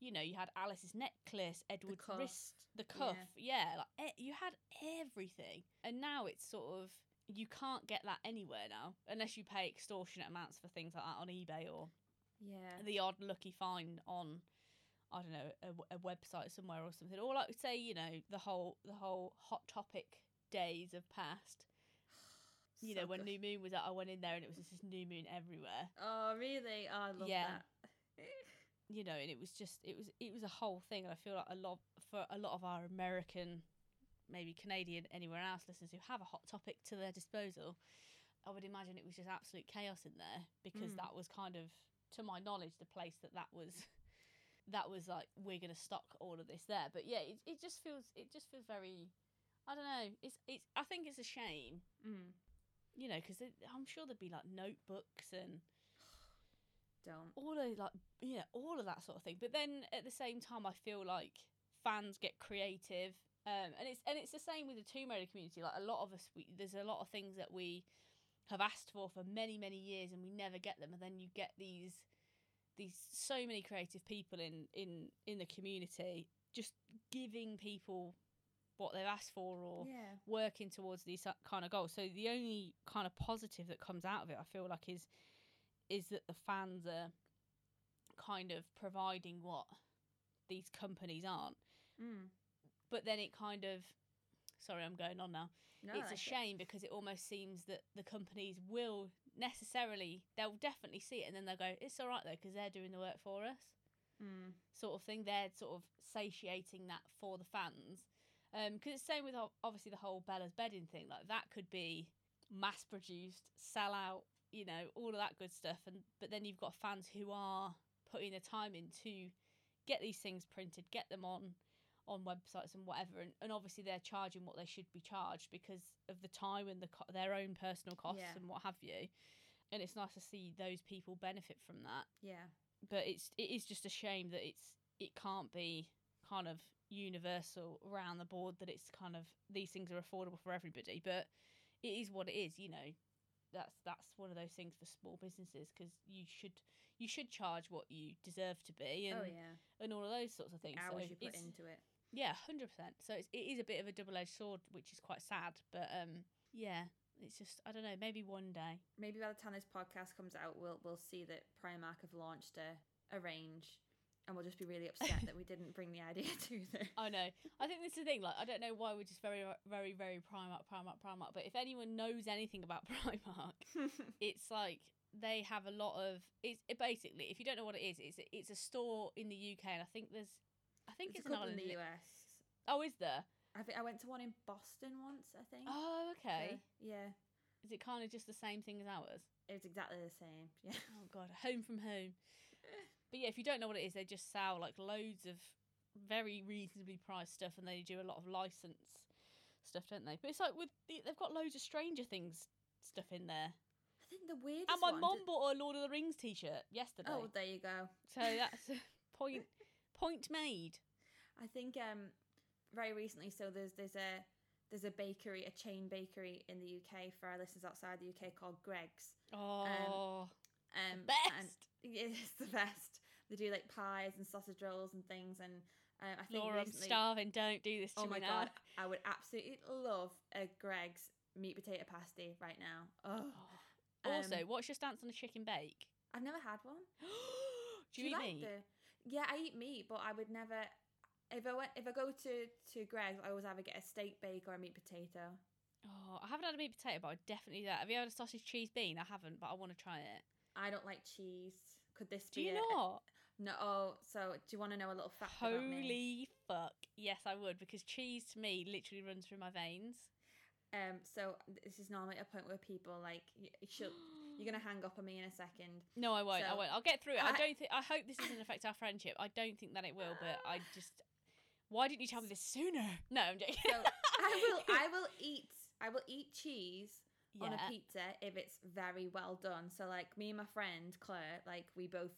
you know, you had Alice's necklace, Edward's
cuff.
wrist, the cuff. Yeah, like e- you had everything, and now it's sort of you can't get that anywhere now unless you pay extortionate amounts for things like that on eBay or
Yeah.
the odd lucky find on. I don't know a website somewhere or something, or like say you know the whole the whole hot topic days have passed. You
So
know when
good.
New Moon was out, I went in there and it was just this New Moon everywhere.
Oh really? Oh, I love
Yeah.
that.
you know, and it was just it was it was a whole thing, and I feel like a lot for a lot of our American, maybe Canadian, anywhere else listeners who have a hot topic to their disposal, I would imagine it was just absolute chaos in there because
Mm.
that was kind of, to my knowledge, the place that that was. That was like we're gonna stock all of this there, but yeah, it, it just feels it just feels very, I don't know. It's it's I think it's a shame,
Mm.
you know, because I'm sure there'd be like notebooks and
Don't.
all of like yeah all of that sort of thing but then at the same time i feel like fans get creative um and it's and it's the same with the tomb raider community like a lot of us we, there's a lot of things that we have asked for for many many years and we never get them and then you get these these so many creative people in in in the community just giving people what they've asked for or
Yeah.
working towards these kind of goals. So the only kind of positive that comes out of it, I feel like, is is that the fans are kind of providing what these companies aren't.
Mm.
But then it kind of, sorry, I'm going on now.
No,
it's a
like it.
shame because it almost seems that the companies will necessarily, they'll definitely see it and then they'll go, it's all right though because they're doing the work for us
Mm.
sort of thing. They're sort of satiating that for the fans. Because it's the same with obviously the whole Bella's bedding thing. Like that could be mass produced, sell out, you know, all of that good stuff. And but then you've got fans who are putting the time in to get these things printed, get them on on websites and whatever. And, and obviously they're charging what they should be charged because of the time and the co- their own personal costs
Yeah.
and what have you. And it's nice to see those people benefit from that
Yeah.
but it's it is just a shame that it's it can't be kind of universal around the board that it's kind of these things are affordable for everybody but it is what it is you know that's that's one of those things for small businesses because you should you should charge what you deserve to be oh, and
oh yeah.
and all of those sorts of things
Hours
so
you put into it.
Yeah 100% so it's, it is a bit of a double-edged sword which is quite sad but um yeah it's just i don't know maybe one day
Maybe by the time this podcast comes out, we'll we'll see that Primark have launched a a range, and we'll just be really upset that we didn't bring the idea to them.
I know. I think this is the thing. Like, I don't know why we're just very, very, very Primark, Primark, Primark. But if anyone knows anything about Primark, it's like they have a lot of. It's it basically, if you don't know what it is, it's it's a store in the UK, and I think there's, think
It's
it's,
a
an
in the. US.
Oh, is there?
I think I went to one in Boston once. I think.
Oh, okay.
So, yeah,
Is it kind of just the same thing as ours?
it was exactly the same. Yeah.
Oh God, home from home. But yeah, if you don't know what it is, they just sell like loads of very reasonably priced stuff, and they do a lot of license stuff, don't they? But it's like with the, they've got loads of Stranger Things stuff in there.
I think the weirdest
And my
one.
mum
did-
bought a Lord of the Rings t-shirt yesterday.
Oh, there you go.
So that's point point made.
I think um very recently. So there's there's a there's a bakery, a chain bakery in the UK for our listeners outside the UK called Greggs.
Oh,
Um,
best.
And it's the best. They do like pies and sausage rolls and things. And uh, I think
Laura, I'm
recently,
starving. Don't do this to
oh
me
my
now.
god, I would absolutely love a Greggs meat potato pasty right now. Oh,
Also,
Um,
what's your stance on a chicken bake?
I've never had one.
do you, eat
like
meat?
the? Yeah, I eat meat, but I would never. If I went, if I go to to Greggs, I always either get a steak bake or a meat potato.
Oh, I haven't had a meat potato, but I definitely do that. Have you had a sausage cheese bean? I haven't, but I want to try it.
I don't like cheese. Could this
Do
be
you
a-
not?
No. Oh, so do you want to know a little fact about me?
Holy fuck. Yes, I would, because cheese to me literally runs through my veins.
Um. So this is normally a point where people like you, you should. You're gonna hang up on me in a second.
No, I won't. I won't. I'll get through it. I,
I-
don't think. I hope this doesn't affect our friendship. I don't think that it will, but I just. Why didn't you tell me this sooner? No, I'm joking.
So I will. I will eat. I will eat cheese on a pizza if it's very well done. So like me and my friend Claire, like we both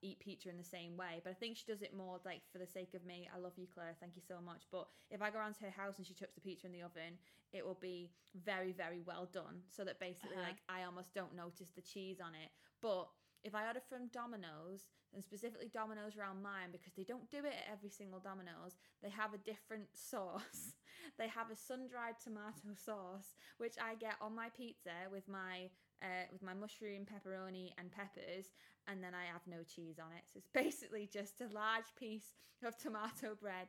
eat pizza in the same way. But I think she does it more like for the sake of me. I love you, Claire. Thank you so much. But if I go around to her house and she chucks the pizza in the oven, it will be very very well done. So that basically
Uh-huh.
like I almost don't notice the cheese on it. But if I order from Domino's, and specifically Domino's around mine, because they don't do it at every single Domino's, they have a different sauce. they have a sun-dried tomato sauce, which I get on my pizza with my uh, with my mushroom, pepperoni, and peppers, and then I have no cheese on it. So it's basically just a large piece of tomato bread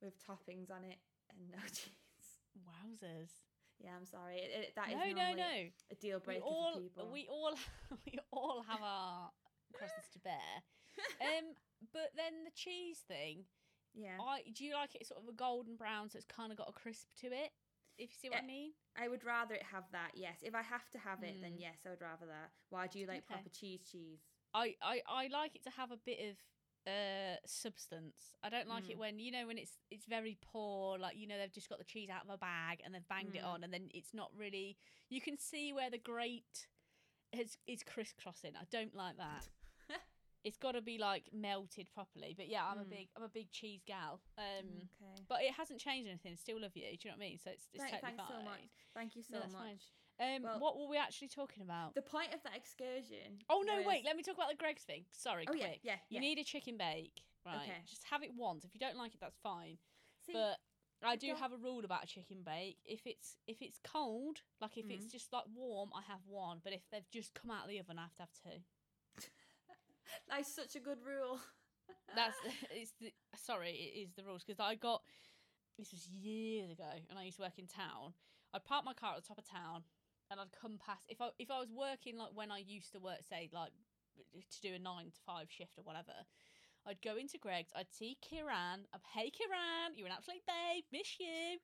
with toppings on it and no cheese.
Wowzers.
Yeah, I'm sorry. It, it, that is
no, no, no.
a deal
We
breaker
all,
for people.
we all, we all have our crosses to bear. Um, but then the cheese thing,
yeah.
I do you like it sort of a golden brown, so it's kind of got a crisp to it. If you see what I
Eh,
mean.
I would rather it have that. Yes, if I have to have it, then
Mm.
yes, I would rather that. Why do you like
Okay.
proper cheese? Cheese.
I, I, I like it to have a bit of uh substance. I don't like it
Mm.
when you know when it's it's very poor, like you know they've just got the cheese out of a bag and they've banged it
Mm.
on, and then it's not really. You can see where the grate is is crisscrossing. I don't like that. it's got to be like melted properly. But yeah, I'm a
Mm.
big I'm a big cheese gal. Um,
okay.
but it hasn't changed anything. Still love you. Do you know what I mean? So it's, it's
Thank-
totally
thanks so much. Thank you so
No, that's
much.
fine. Um,
Well-
what were we actually talking about?
The point of that excursion.
oh no,
was-
wait. Let me talk about the Greg's thing. Sorry,
Oh
quick.
yeah, yeah,
You
yeah.
need a chicken bake, right?
Okay.
Just have it once. If you don't like it, that's fine.
See,
but I do have a rule about a chicken bake. If it's if it's cold, like if
Mm-hmm.
it's just like warm, I have one. But if they've just come out of the oven, I have to have two.
that's such a good rule.
That's it's the sorry, it is the rules because I got this was years ago, and I used to work in town. I'd park my car at the top of town, and I'd come past if I if I was working like when I used to work, say like to do a nine to five shift or whatever. I'd go into Greggs. I'd see Kiran. I'd, hey Kiran, you're an absolute babe. Miss you.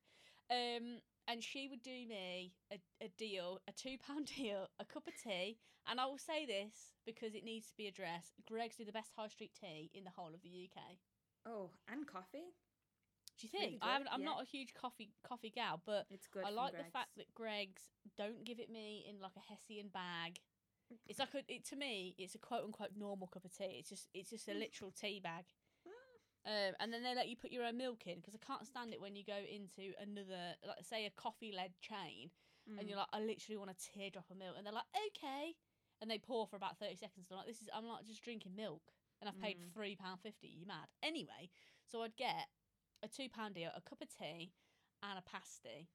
Um, and she would do me a, a deal, a two pound deal, a cup of tea, and I will say this because it needs to be addressed. Greggs do the best high street tea in the whole of the UK.
Oh, and coffee.
Do you
really
think?
good,
I I'm
yeah.
not a huge coffee coffee gal, but
It's good.
I like the fact that Greggs don't give it me in like a Hessian bag. It's like a it, to me, it's a quote unquote normal cup of tea. It's just it's just a literal tea bag. Um, and then they let you put your own milk in because I can't stand it when you go into another, like say a coffee led chain, and
Mm.
you're like, I literally want a teardrop of milk, and they're like, okay, and they pour for about thirty seconds. And I'm like, this is I'm like just drinking milk, and I've paid
Mm.
three pound fifty. You mad? Anyway, so I'd get a two pound deal, a cup of tea, and a pasty.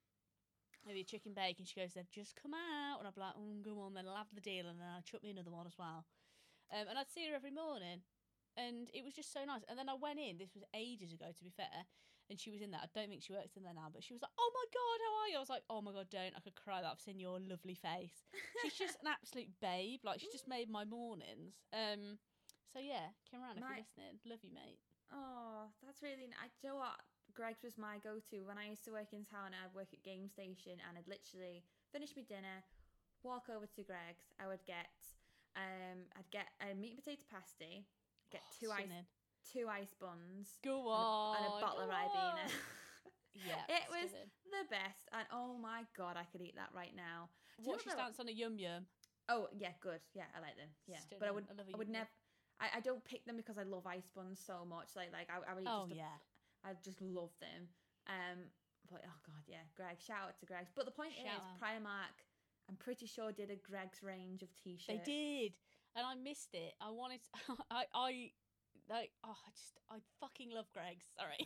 Maybe a chicken bacon. She goes, they've just come out, and I'd be like, oh, go on, then I'll have the deal, and then I'd chuck me another one as well. Um, and I'd see her every morning, and it was just so nice. And then I went in. This was ages ago, to be fair, and she was in there. I don't think she works in there now, but she was like, "Oh my god, how are you?" I was like, "Oh my god, don't!" I could cry that I've seen your lovely face. She's just an absolute babe. Like she just made my mornings. Um, so yeah, Kimran, if
My-
you're listening, love you, mate.
Oh, that's really nice. Do you know what? Greggs was my go-to when I used to work in town. I'd work at Game Station, and I'd literally finish my dinner, walk over to Greggs. I would get, um, I'd get a meat and potato pasty, get
Oh,
two ice,
stunning.
two ice buns,
Go
and a,
on,
and a bottle of Ribena.
on. Yeah,
it was the best, and oh my god, I could eat that right now. Do
Watch your stance on a yum yum.
Oh yeah, good. Yeah, I like them. Yeah, but I would,
I
I would never. I, I don't pick them because I love ice buns so much. Like like I, I eat
Oh
just
yeah,
I just love them. Um, but oh god, yeah, Greg. Shout out to Greggs. But the point
Shout
is,
out.
Primark. I'm pretty sure did a Greggs range of t-shirts.
They did, and I missed it. I wanted, I, I, like, oh, I just, I fucking love Greggs. Sorry.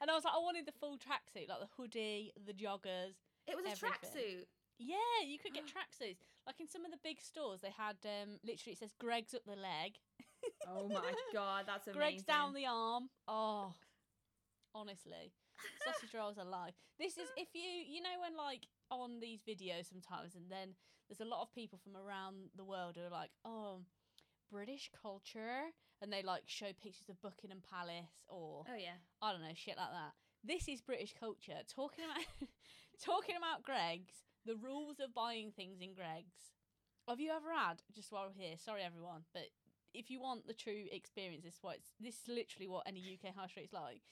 and I was like, I wanted the full tracksuit, like the hoodie, the joggers.
It was a tracksuit.
Yeah, you could get tracksuits. Like in some of the big stores, they had um literally it says Greggs up the leg.
Oh my god, that's amazing.
Greggs down the arm. Oh, honestly, sausage rolls are life. This is if you you know when like on these videos sometimes, and then there's a lot of people from around the world who are like, oh, British culture, and they like show pictures of Buckingham Palace or
Oh yeah.
I don't know shit like that. This is British culture. Talking about talking about Greggs, the rules of buying things in Greggs. Have you ever had just while we're here? Sorry everyone, but if you want the true experience, this is what it's, this is literally what any UK high street's like.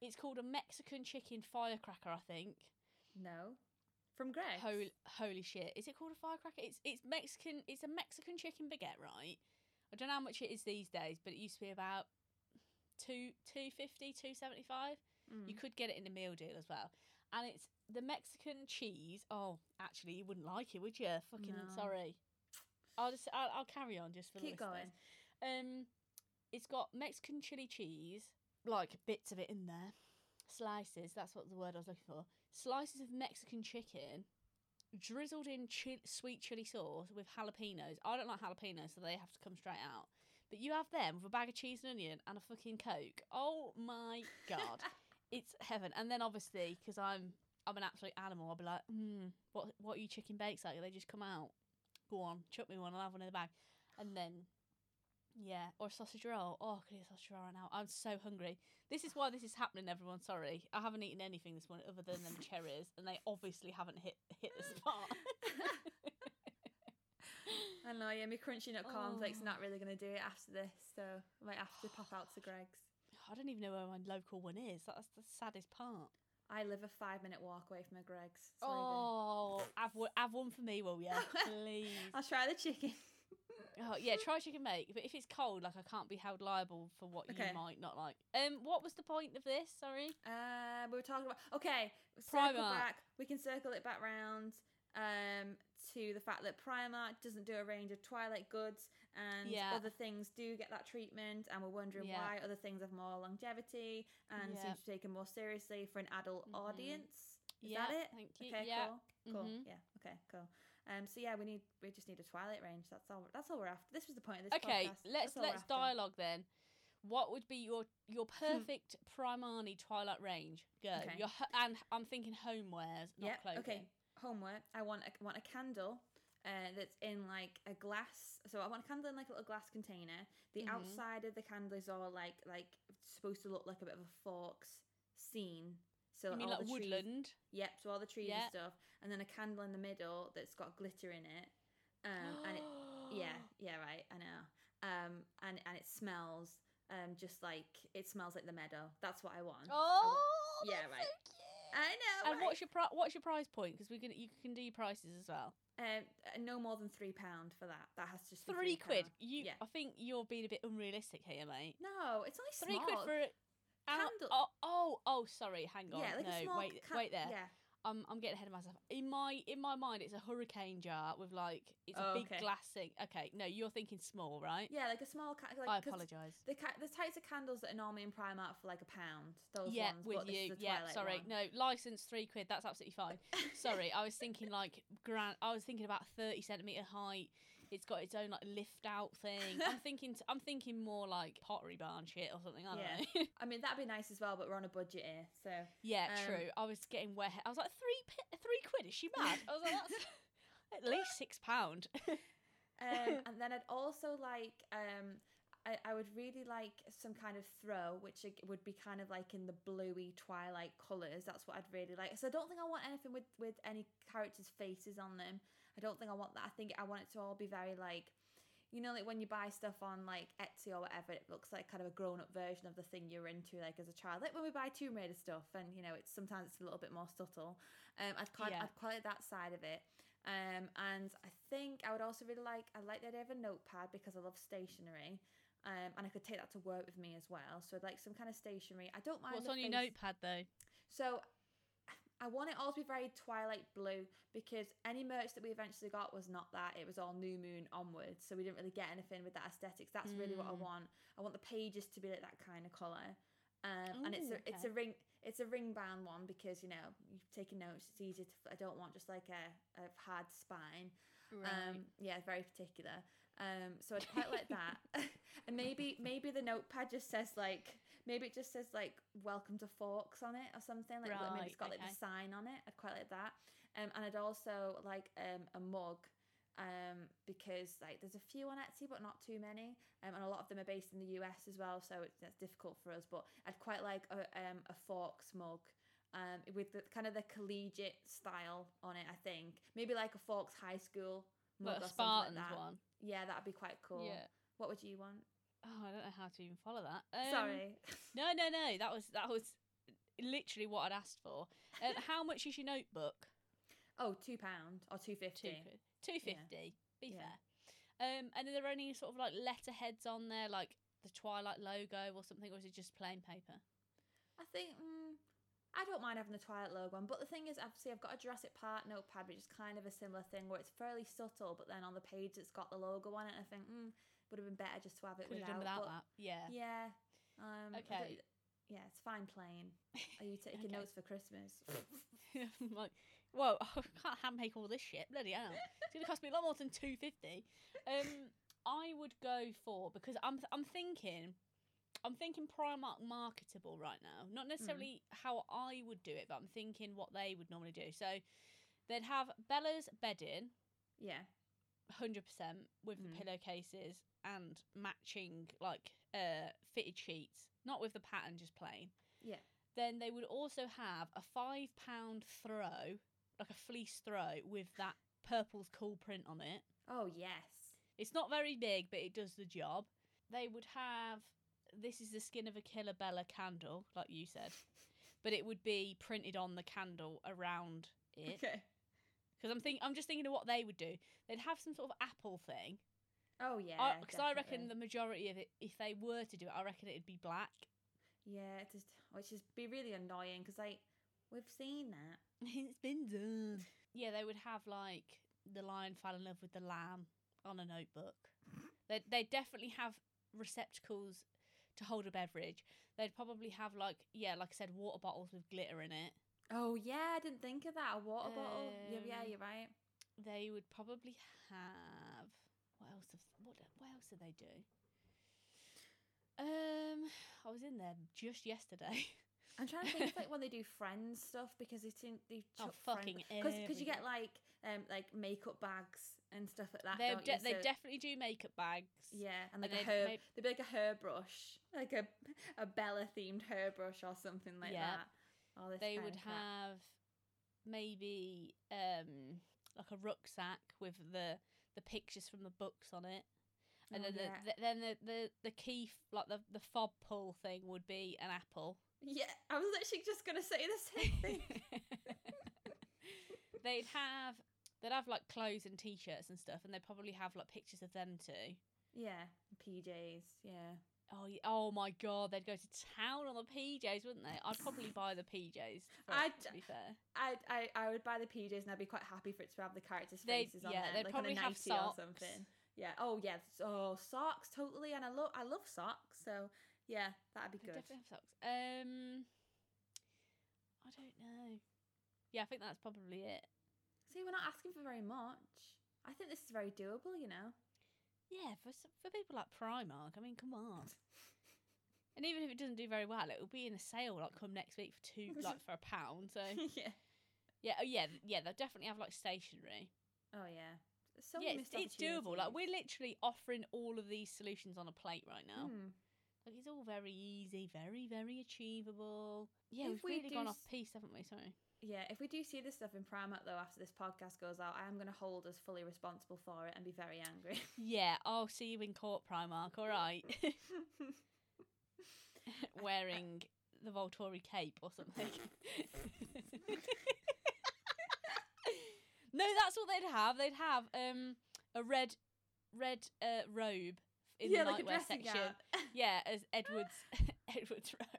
It's called a Mexican chicken firecracker, I think.
No. From Greg.
Holy, holy shit! Is it called a firecracker? It's it's Mexican. It's a Mexican chicken baguette, right? I don't know how much it is these days, but it used to be about two two fifty, two seventy five.
Mm.
You could get it in a meal deal as well. And it's the Mexican cheese. Oh, actually, you wouldn't like it, would you? Fucking
No.
sorry. I'll just I'll, I'll carry on just for
Keep
the listeners.
going.
Um, it's got Mexican chili cheese, like bits of it in there, slices. That's what the word I was looking for. Slices of Mexican chicken, drizzled in chi- sweet chili sauce with jalapenos. I don't like jalapenos, so they have to come straight out. But you have them with a bag of cheese and onion and a fucking coke. Oh my god, it's heaven. And then obviously, because I'm I'm an absolute animal, I'll be like, hmm, what what are you chicken bakes like? They just come out. Go on, chuck me one. I'll have one in the bag. And then yeah, or a sausage roll. Oh, I could eat a sausage roll right now. I'm so hungry. This is why this is happening, everyone. Sorry. I haven't eaten anything this morning other than them cherries, and they obviously haven't hit hit the spot.
I know, yeah, my crunchy nut cornflakes
Oh.
not really going to do it after this, so I might have to pop out to Greggs.
I don't even know where my local one is. That's the saddest part.
I live a five minute walk away from a Greggs. Sorry, babe.
Oh, have one, have one for me, will you? Please.
I'll try the chicken.
Oh, yeah, try chicken bake. But if it's cold, like I can't be held liable for what
Okay.
you might not like. Um, what was the point of this? Sorry.
Uh, we were talking about okay. Circle
Primark.
back. We can circle it back round um, to the fact that Primark doesn't do a range of Twilight goods, and
Yeah.
other things do get that treatment, and we're wondering
Yeah.
why other things have more longevity and
Yeah.
seem to be taken more seriously for an adult
Mhm.
audience. Is
yeah,
that it?
Thank you.
Okay,
yeah.
cool, cool.
Mhm.
Yeah, okay, cool. Um, so yeah, we need we just need a Twilight range. That's all. That's all we're after. This was the point of this.
Okay,
podcast.
let's
That's all we're
let's dialogue then. What would be your your perfect Primani Twilight range? Go.
Okay.
Your and I'm thinking homewares, not
Yeah.
clothing.
Okay. Homework. I want a, want a candle. Uh, that's in like a glass. So I want a candle in like a little glass container. The
Mhm.
outside of the candle is all like like supposed to look like a bit of a forks scene. So
You mean
all
like
the trees-
woodland?
Yep. So all the trees
Yeah.
and stuff, and then a candle in the middle that's got glitter in it. Um, and it yeah yeah right I know. Um, and and it smells um just like it smells like the meadow. That's what I want. I want-
Oh,
yeah, right.
So.
I know.
And
right?
what's your pri- what's your price point? Because we can you can do your prices as well.
Um, uh, no more than three pound for that. That has to just be
Three quid. You,
Yeah.
I think you're being a bit unrealistic here, mate.
No, it's only
Three
small.
quid for a
Candle-
Oh, oh, oh, sorry. Hang on.
yeah, like
no,
a small.
wait, wait there.
Yeah.
I'm, I'm getting ahead of myself. In my, in my mind, it's a hurricane jar with like it's a
Oh,
big
okay.
glass thing. Okay, no, you're thinking small, right?
Yeah, like a small. Ca- like,
I apologise.
The ca- the types of candles that are normally in Primark for like a pound. Those
Yeah,
ones.
with
but this is
you. Yeah,
Twilight
sorry.
one.
No, license three quid. That's absolutely fine. sorry, I was thinking like grand. I was thinking about thirty centimeter height. It's got its own like lift out thing. I'm thinking. T- I'm thinking more like pottery barn shit or something. I don't
Yeah.
know.
I mean, that'd be nice as well, but we're on a budget here, so.
yeah,
Um,
true. I was getting wet. I was like three three quid. Is she mad? I was like that's at least six pound.
Um, and then I'd also like, um, I, I would really like some kind of throw, which would be kind of like in the bluey twilight colours. That's what I'd really like. So I don't think I want anything with with any characters' faces on them. I don't think I want that. I think I want it to all be very like, you know, like when you buy stuff on like Etsy or whatever, it looks like kind of a grown up version of the thing you're into, like as a child. Like when we buy Tomb Raider stuff, and you know, it's sometimes it's a little bit more subtle. Um, I'd quite,
Yeah.
I'd quite that side of it. Um, and I think I would also really like I like the idea of a notepad because I love stationery. Um, and I could take that to work with me as well. So I'd like some kind of stationery. I don't mind.
What's on your notepad though?
So I want it all to be very twilight blue because any merch that we eventually got was not that. It was all new moon onwards. So we didn't really get anything with that aesthetics. That's really what I
Mm.
want. I want the pages to be like that kind of colour. Um, and it's
Ooh,
a it's a ring it's a ring bound one because you know you've taken notes. It's easier to. I don't want just like a, a hard spine. Um, yeah, very particular. Um, so I'd quite like that. and maybe maybe the notepad just says like maybe it just says like welcome to forks on it or something like maybe
Right,
it's got like the sign on it. I'd quite like that. Um, and I'd also like um a mug. Um, because like there's a few on Etsy, but not too many, um, and a lot of them are based in the US as well, so it's, it's difficult for us. But I'd quite like a um a forks mug, um, with the kind of the collegiate style on it. I think maybe like a forks high school mug
Like a Spartans
like
one.
Yeah, that'd be quite cool.
Yeah.
What would you want?
Oh, I don't know how to even follow that. Um,
Sorry.
No, no, no. That was that was literally what I'd asked for. Um, how much is your notebook?
oh, two pound or two fifty.
Two fifty. Be
Yeah.
fair. Um, and are there any sort of like letterheads on there, like the Twilight logo or something, or is it just plain paper?
I think mm, I don't mind having the Twilight logo on, but the thing is, obviously, I've got a Jurassic Park notepad, which is kind of a similar thing where it's fairly subtle, but then on the page it's got the logo on it, and I think mm, would have been better just to have it
Could
without.
have without that. Yeah.
Yeah. Um,
Okay.
Yeah, it's fine plain. Are you taking
Okay.
notes for Christmas?
I'm like, whoa, I can't hand make all this shit. Bloody hell. It's going to cost me a lot more than 250 Um, I would go for, because I'm, I'm thinking, I'm thinking Primark marketable right now. Not necessarily how I would do it, but I'm thinking what they would normally do. So they'd have Bella's bedding,
yeah.
100% with the
Mhm.
pillowcases and matching, like, uh, fitted sheets. Not with the pattern, just plain.
Yeah.
Then they would also have a five pound throw, like a fleece throw, with that purple's cool print on it.
Oh yes.
It's not very big, but it does the job. They would have this is the skin of a killer Bella candle, like you said, but it would be printed on the candle around it.
Okay.
Because I'm think I'm just thinking of what they would do. They'd have some sort of apple thing.
Oh yeah.
Because I reckon the majority of it, if they were to do it, I reckon it'd be black.
Yeah, it just which is be really annoying because like we've seen that.
it's been done. Yeah, they would have like the lion fell in love with the lamb on a notebook. They they definitely have receptacles to hold a beverage. They'd probably have like yeah, like I said, water bottles with glitter in it.
Oh yeah, I didn't think of that. A water bottle. Yeah, yeah,
Um,
you're right.
They would probably have what else? Have, what what else did they do? Um, I was in there just yesterday.
I'm trying to think of like when they do friends stuff because it's in they
Oh, fucking
because you get like um like makeup bags and stuff like that.
they de-
you?
they definitely do makeup bags.
yeah, and like
and
a hair. They'd be like a hairbrush, like a a Bella themed hairbrush or something like
Yeah.
that. All this
they would have maybe um like a rucksack with the the pictures from the books on it and
Oh,
then
yeah.
the, the then the, the the key like the the fob pull thing would be an apple
yeah, I was literally just gonna say the same thing.
they'd have they'd have like clothes and t-shirts and stuff and they'd probably have like pictures of them too
yeah, PJs. Yeah.
Oh oh my god they'd go to town on the pjs wouldn't they i'd probably buy the pjs
I'd-
to be fair
I, I I would buy the PJs and I'd be quite happy for it to have the characters'
They'd-
faces on
yeah,
them,
they'd
like
probably
on a
have
nightie or something. Yeah. Oh yeah. Oh socks, totally. And I love I love socks. So yeah, that'd be good.
definitely have socks. Um, I don't know. Yeah, I think that's probably it.
See, we're not asking for very much. I think this is very doable. You know.
Yeah, for for people like Primark, I mean, come on. and even if it doesn't do very well, it will be in a sale like come next week for two, like for a pound. So
yeah.
yeah, oh yeah, yeah, they'll definitely have like stationery.
Oh yeah. So
yeah, it's, it's doable. Like we're literally offering all of these solutions on a plate right now.
Hmm.
Like it's all very easy, very very achievable. Yeah,
If
we've
we
really gone off piece, haven't we? Sorry.
Yeah, if we do see this stuff in Primark though after this podcast goes out, I am going to hold us fully responsible for it and be very angry.
Yeah, I'll see you in court, Primark. All right. Wearing the Volturi cape or something. no, that's what they'd have. They'd have um a red red uh, robe in
yeah,
the
like
nightwear section.
gown.
Yeah, as Edward's Edward's robe.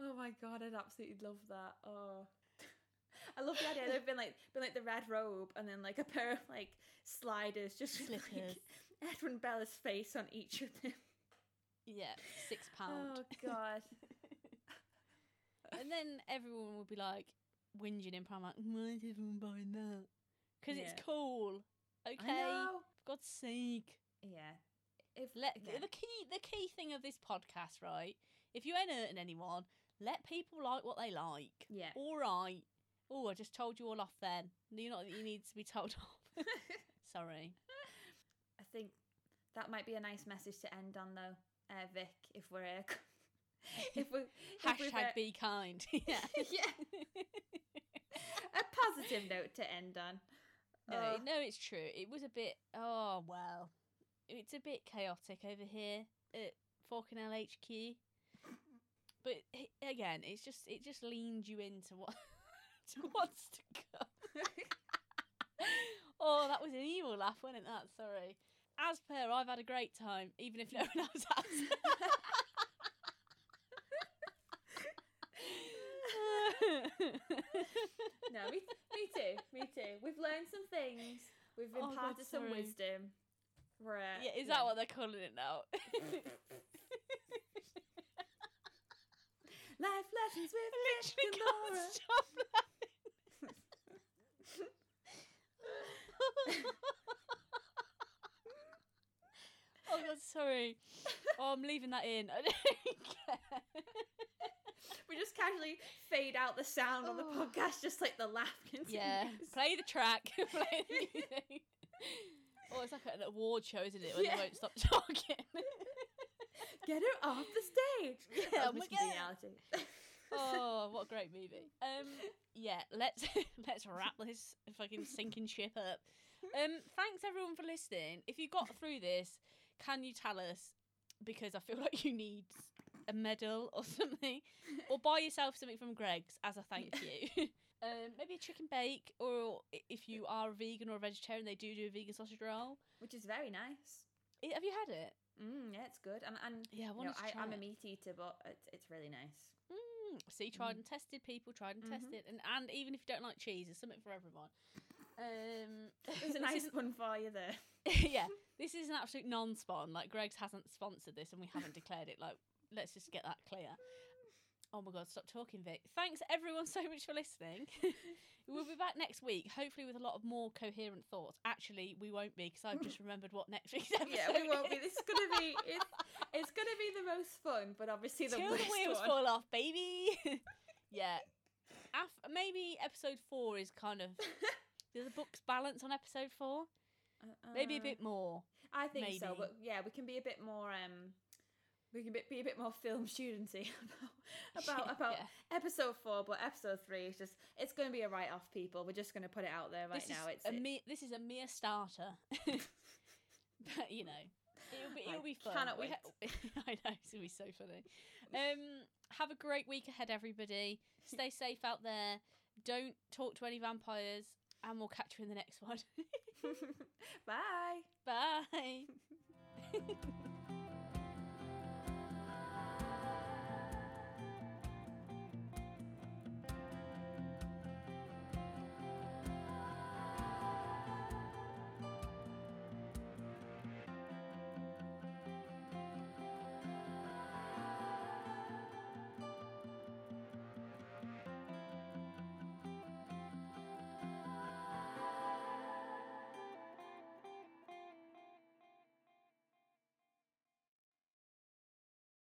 Oh my god, I'd absolutely love that. Oh. I love the idea. They've been like, been like the red robe, and then like a pair of like sliders, just with
Slippers.
like Edwin Bella's face on each of them.
Yeah, six oh, pound.
Oh god.
and then everyone would be like whinging in Primark, why is everyone buying that? Because
Yeah.
it's cool
I
Okay,
know.
for God's sake.
Yeah. If
Let
again,
the key the key thing of this podcast, right? If you ain't hurting anyone, let people like what they like.
yeah.
All right. Oh, I just told you all off. Then You're not that you need to be told off. Sorry.
I think that might be a nice message to end on, though, uh, Vic. If we're uh, if we
Hashtag
uh,
be kind. yeah.
yeah, a positive note to end on.
No,
Oh.
no, it's true. It was a bit. Oh well, it's a bit chaotic over here at Forkinell HQ. But again, it's just it just leans you into what to what's to come. oh, that was an evil laugh, wasn't that? Sorry. As per, I've had a great time, even if no one else has.
no, me, me too, me too. We've learned some things. We've
Oh, God,
imparted some wisdom. We're, uh,
yeah, is that what they're calling it now?
Life lessons with Vic
literally
and
can't
Laura.
stop laughing. oh god, sorry. Oh, I'm leaving that in. I don't care.
We just casually fade out the sound on the
Oh.
podcast, just like the laugh continues.
yeah, play the track. play the music. Oh, it's like an award show, isn't it? When
Yeah.
they won't stop talking.
Get her off the stage.
Yeah, oh
reality.
oh, what a great movie. Um, yeah, let's let's wrap this fucking sinking ship up. Um, thanks everyone for listening. If you got through this, can you tell us? Because I feel like you need a medal or something, or buy yourself something from Greggs as a thank you. um, maybe a chicken bake, or if you are a vegan or a vegetarian, they do do a vegan sausage roll.
Which is very nice.
Have you had it?
Mm, yeah, it's good. And, and
Yeah, I
you know,
to
I,
try
I'm a meat eater, but it's, it's really nice.
Mm, see, tried
Mm.
and tested. People tried and
Mhm.
tested, and and even if you don't like cheese, there's something for everyone. Um,
There's a nice one for you there.
yeah, this is an absolute non-spawn. Like Greggs hasn't sponsored this, and we haven't declared it. Like, let's just get that clear. Oh my god, stop talking, Vic. Thanks everyone so much for listening. we'll be back next week, hopefully with a lot of more coherent thoughts. Actually, we won't be because I've just remembered what next week's episode.
yeah, we won't be. This is gonna be it's, it's gonna be the most fun, but obviously the
Till
worst
the wheels
one.
fall off, baby. yeah. Af- maybe episode four is kind of. Do the books balance on episode four? Maybe a
Uh,
bit more.
I think so, but yeah, we can be a bit more. Um, we can be, be a bit more film studenty about about, about
Yeah.
episode four, but episode three is just it's going to be a write off. People, we're just going to put it out there right
this
now. It's
a
it-
mere, this is a mere starter. but you know, it'll be
I
it'll be fun.
cannot
We ha- I know it's gonna be so funny. Um, have a great week ahead, everybody. Stay safe out there. Don't talk to any vampires, and we'll catch you in the next one.
Bye.
Bye.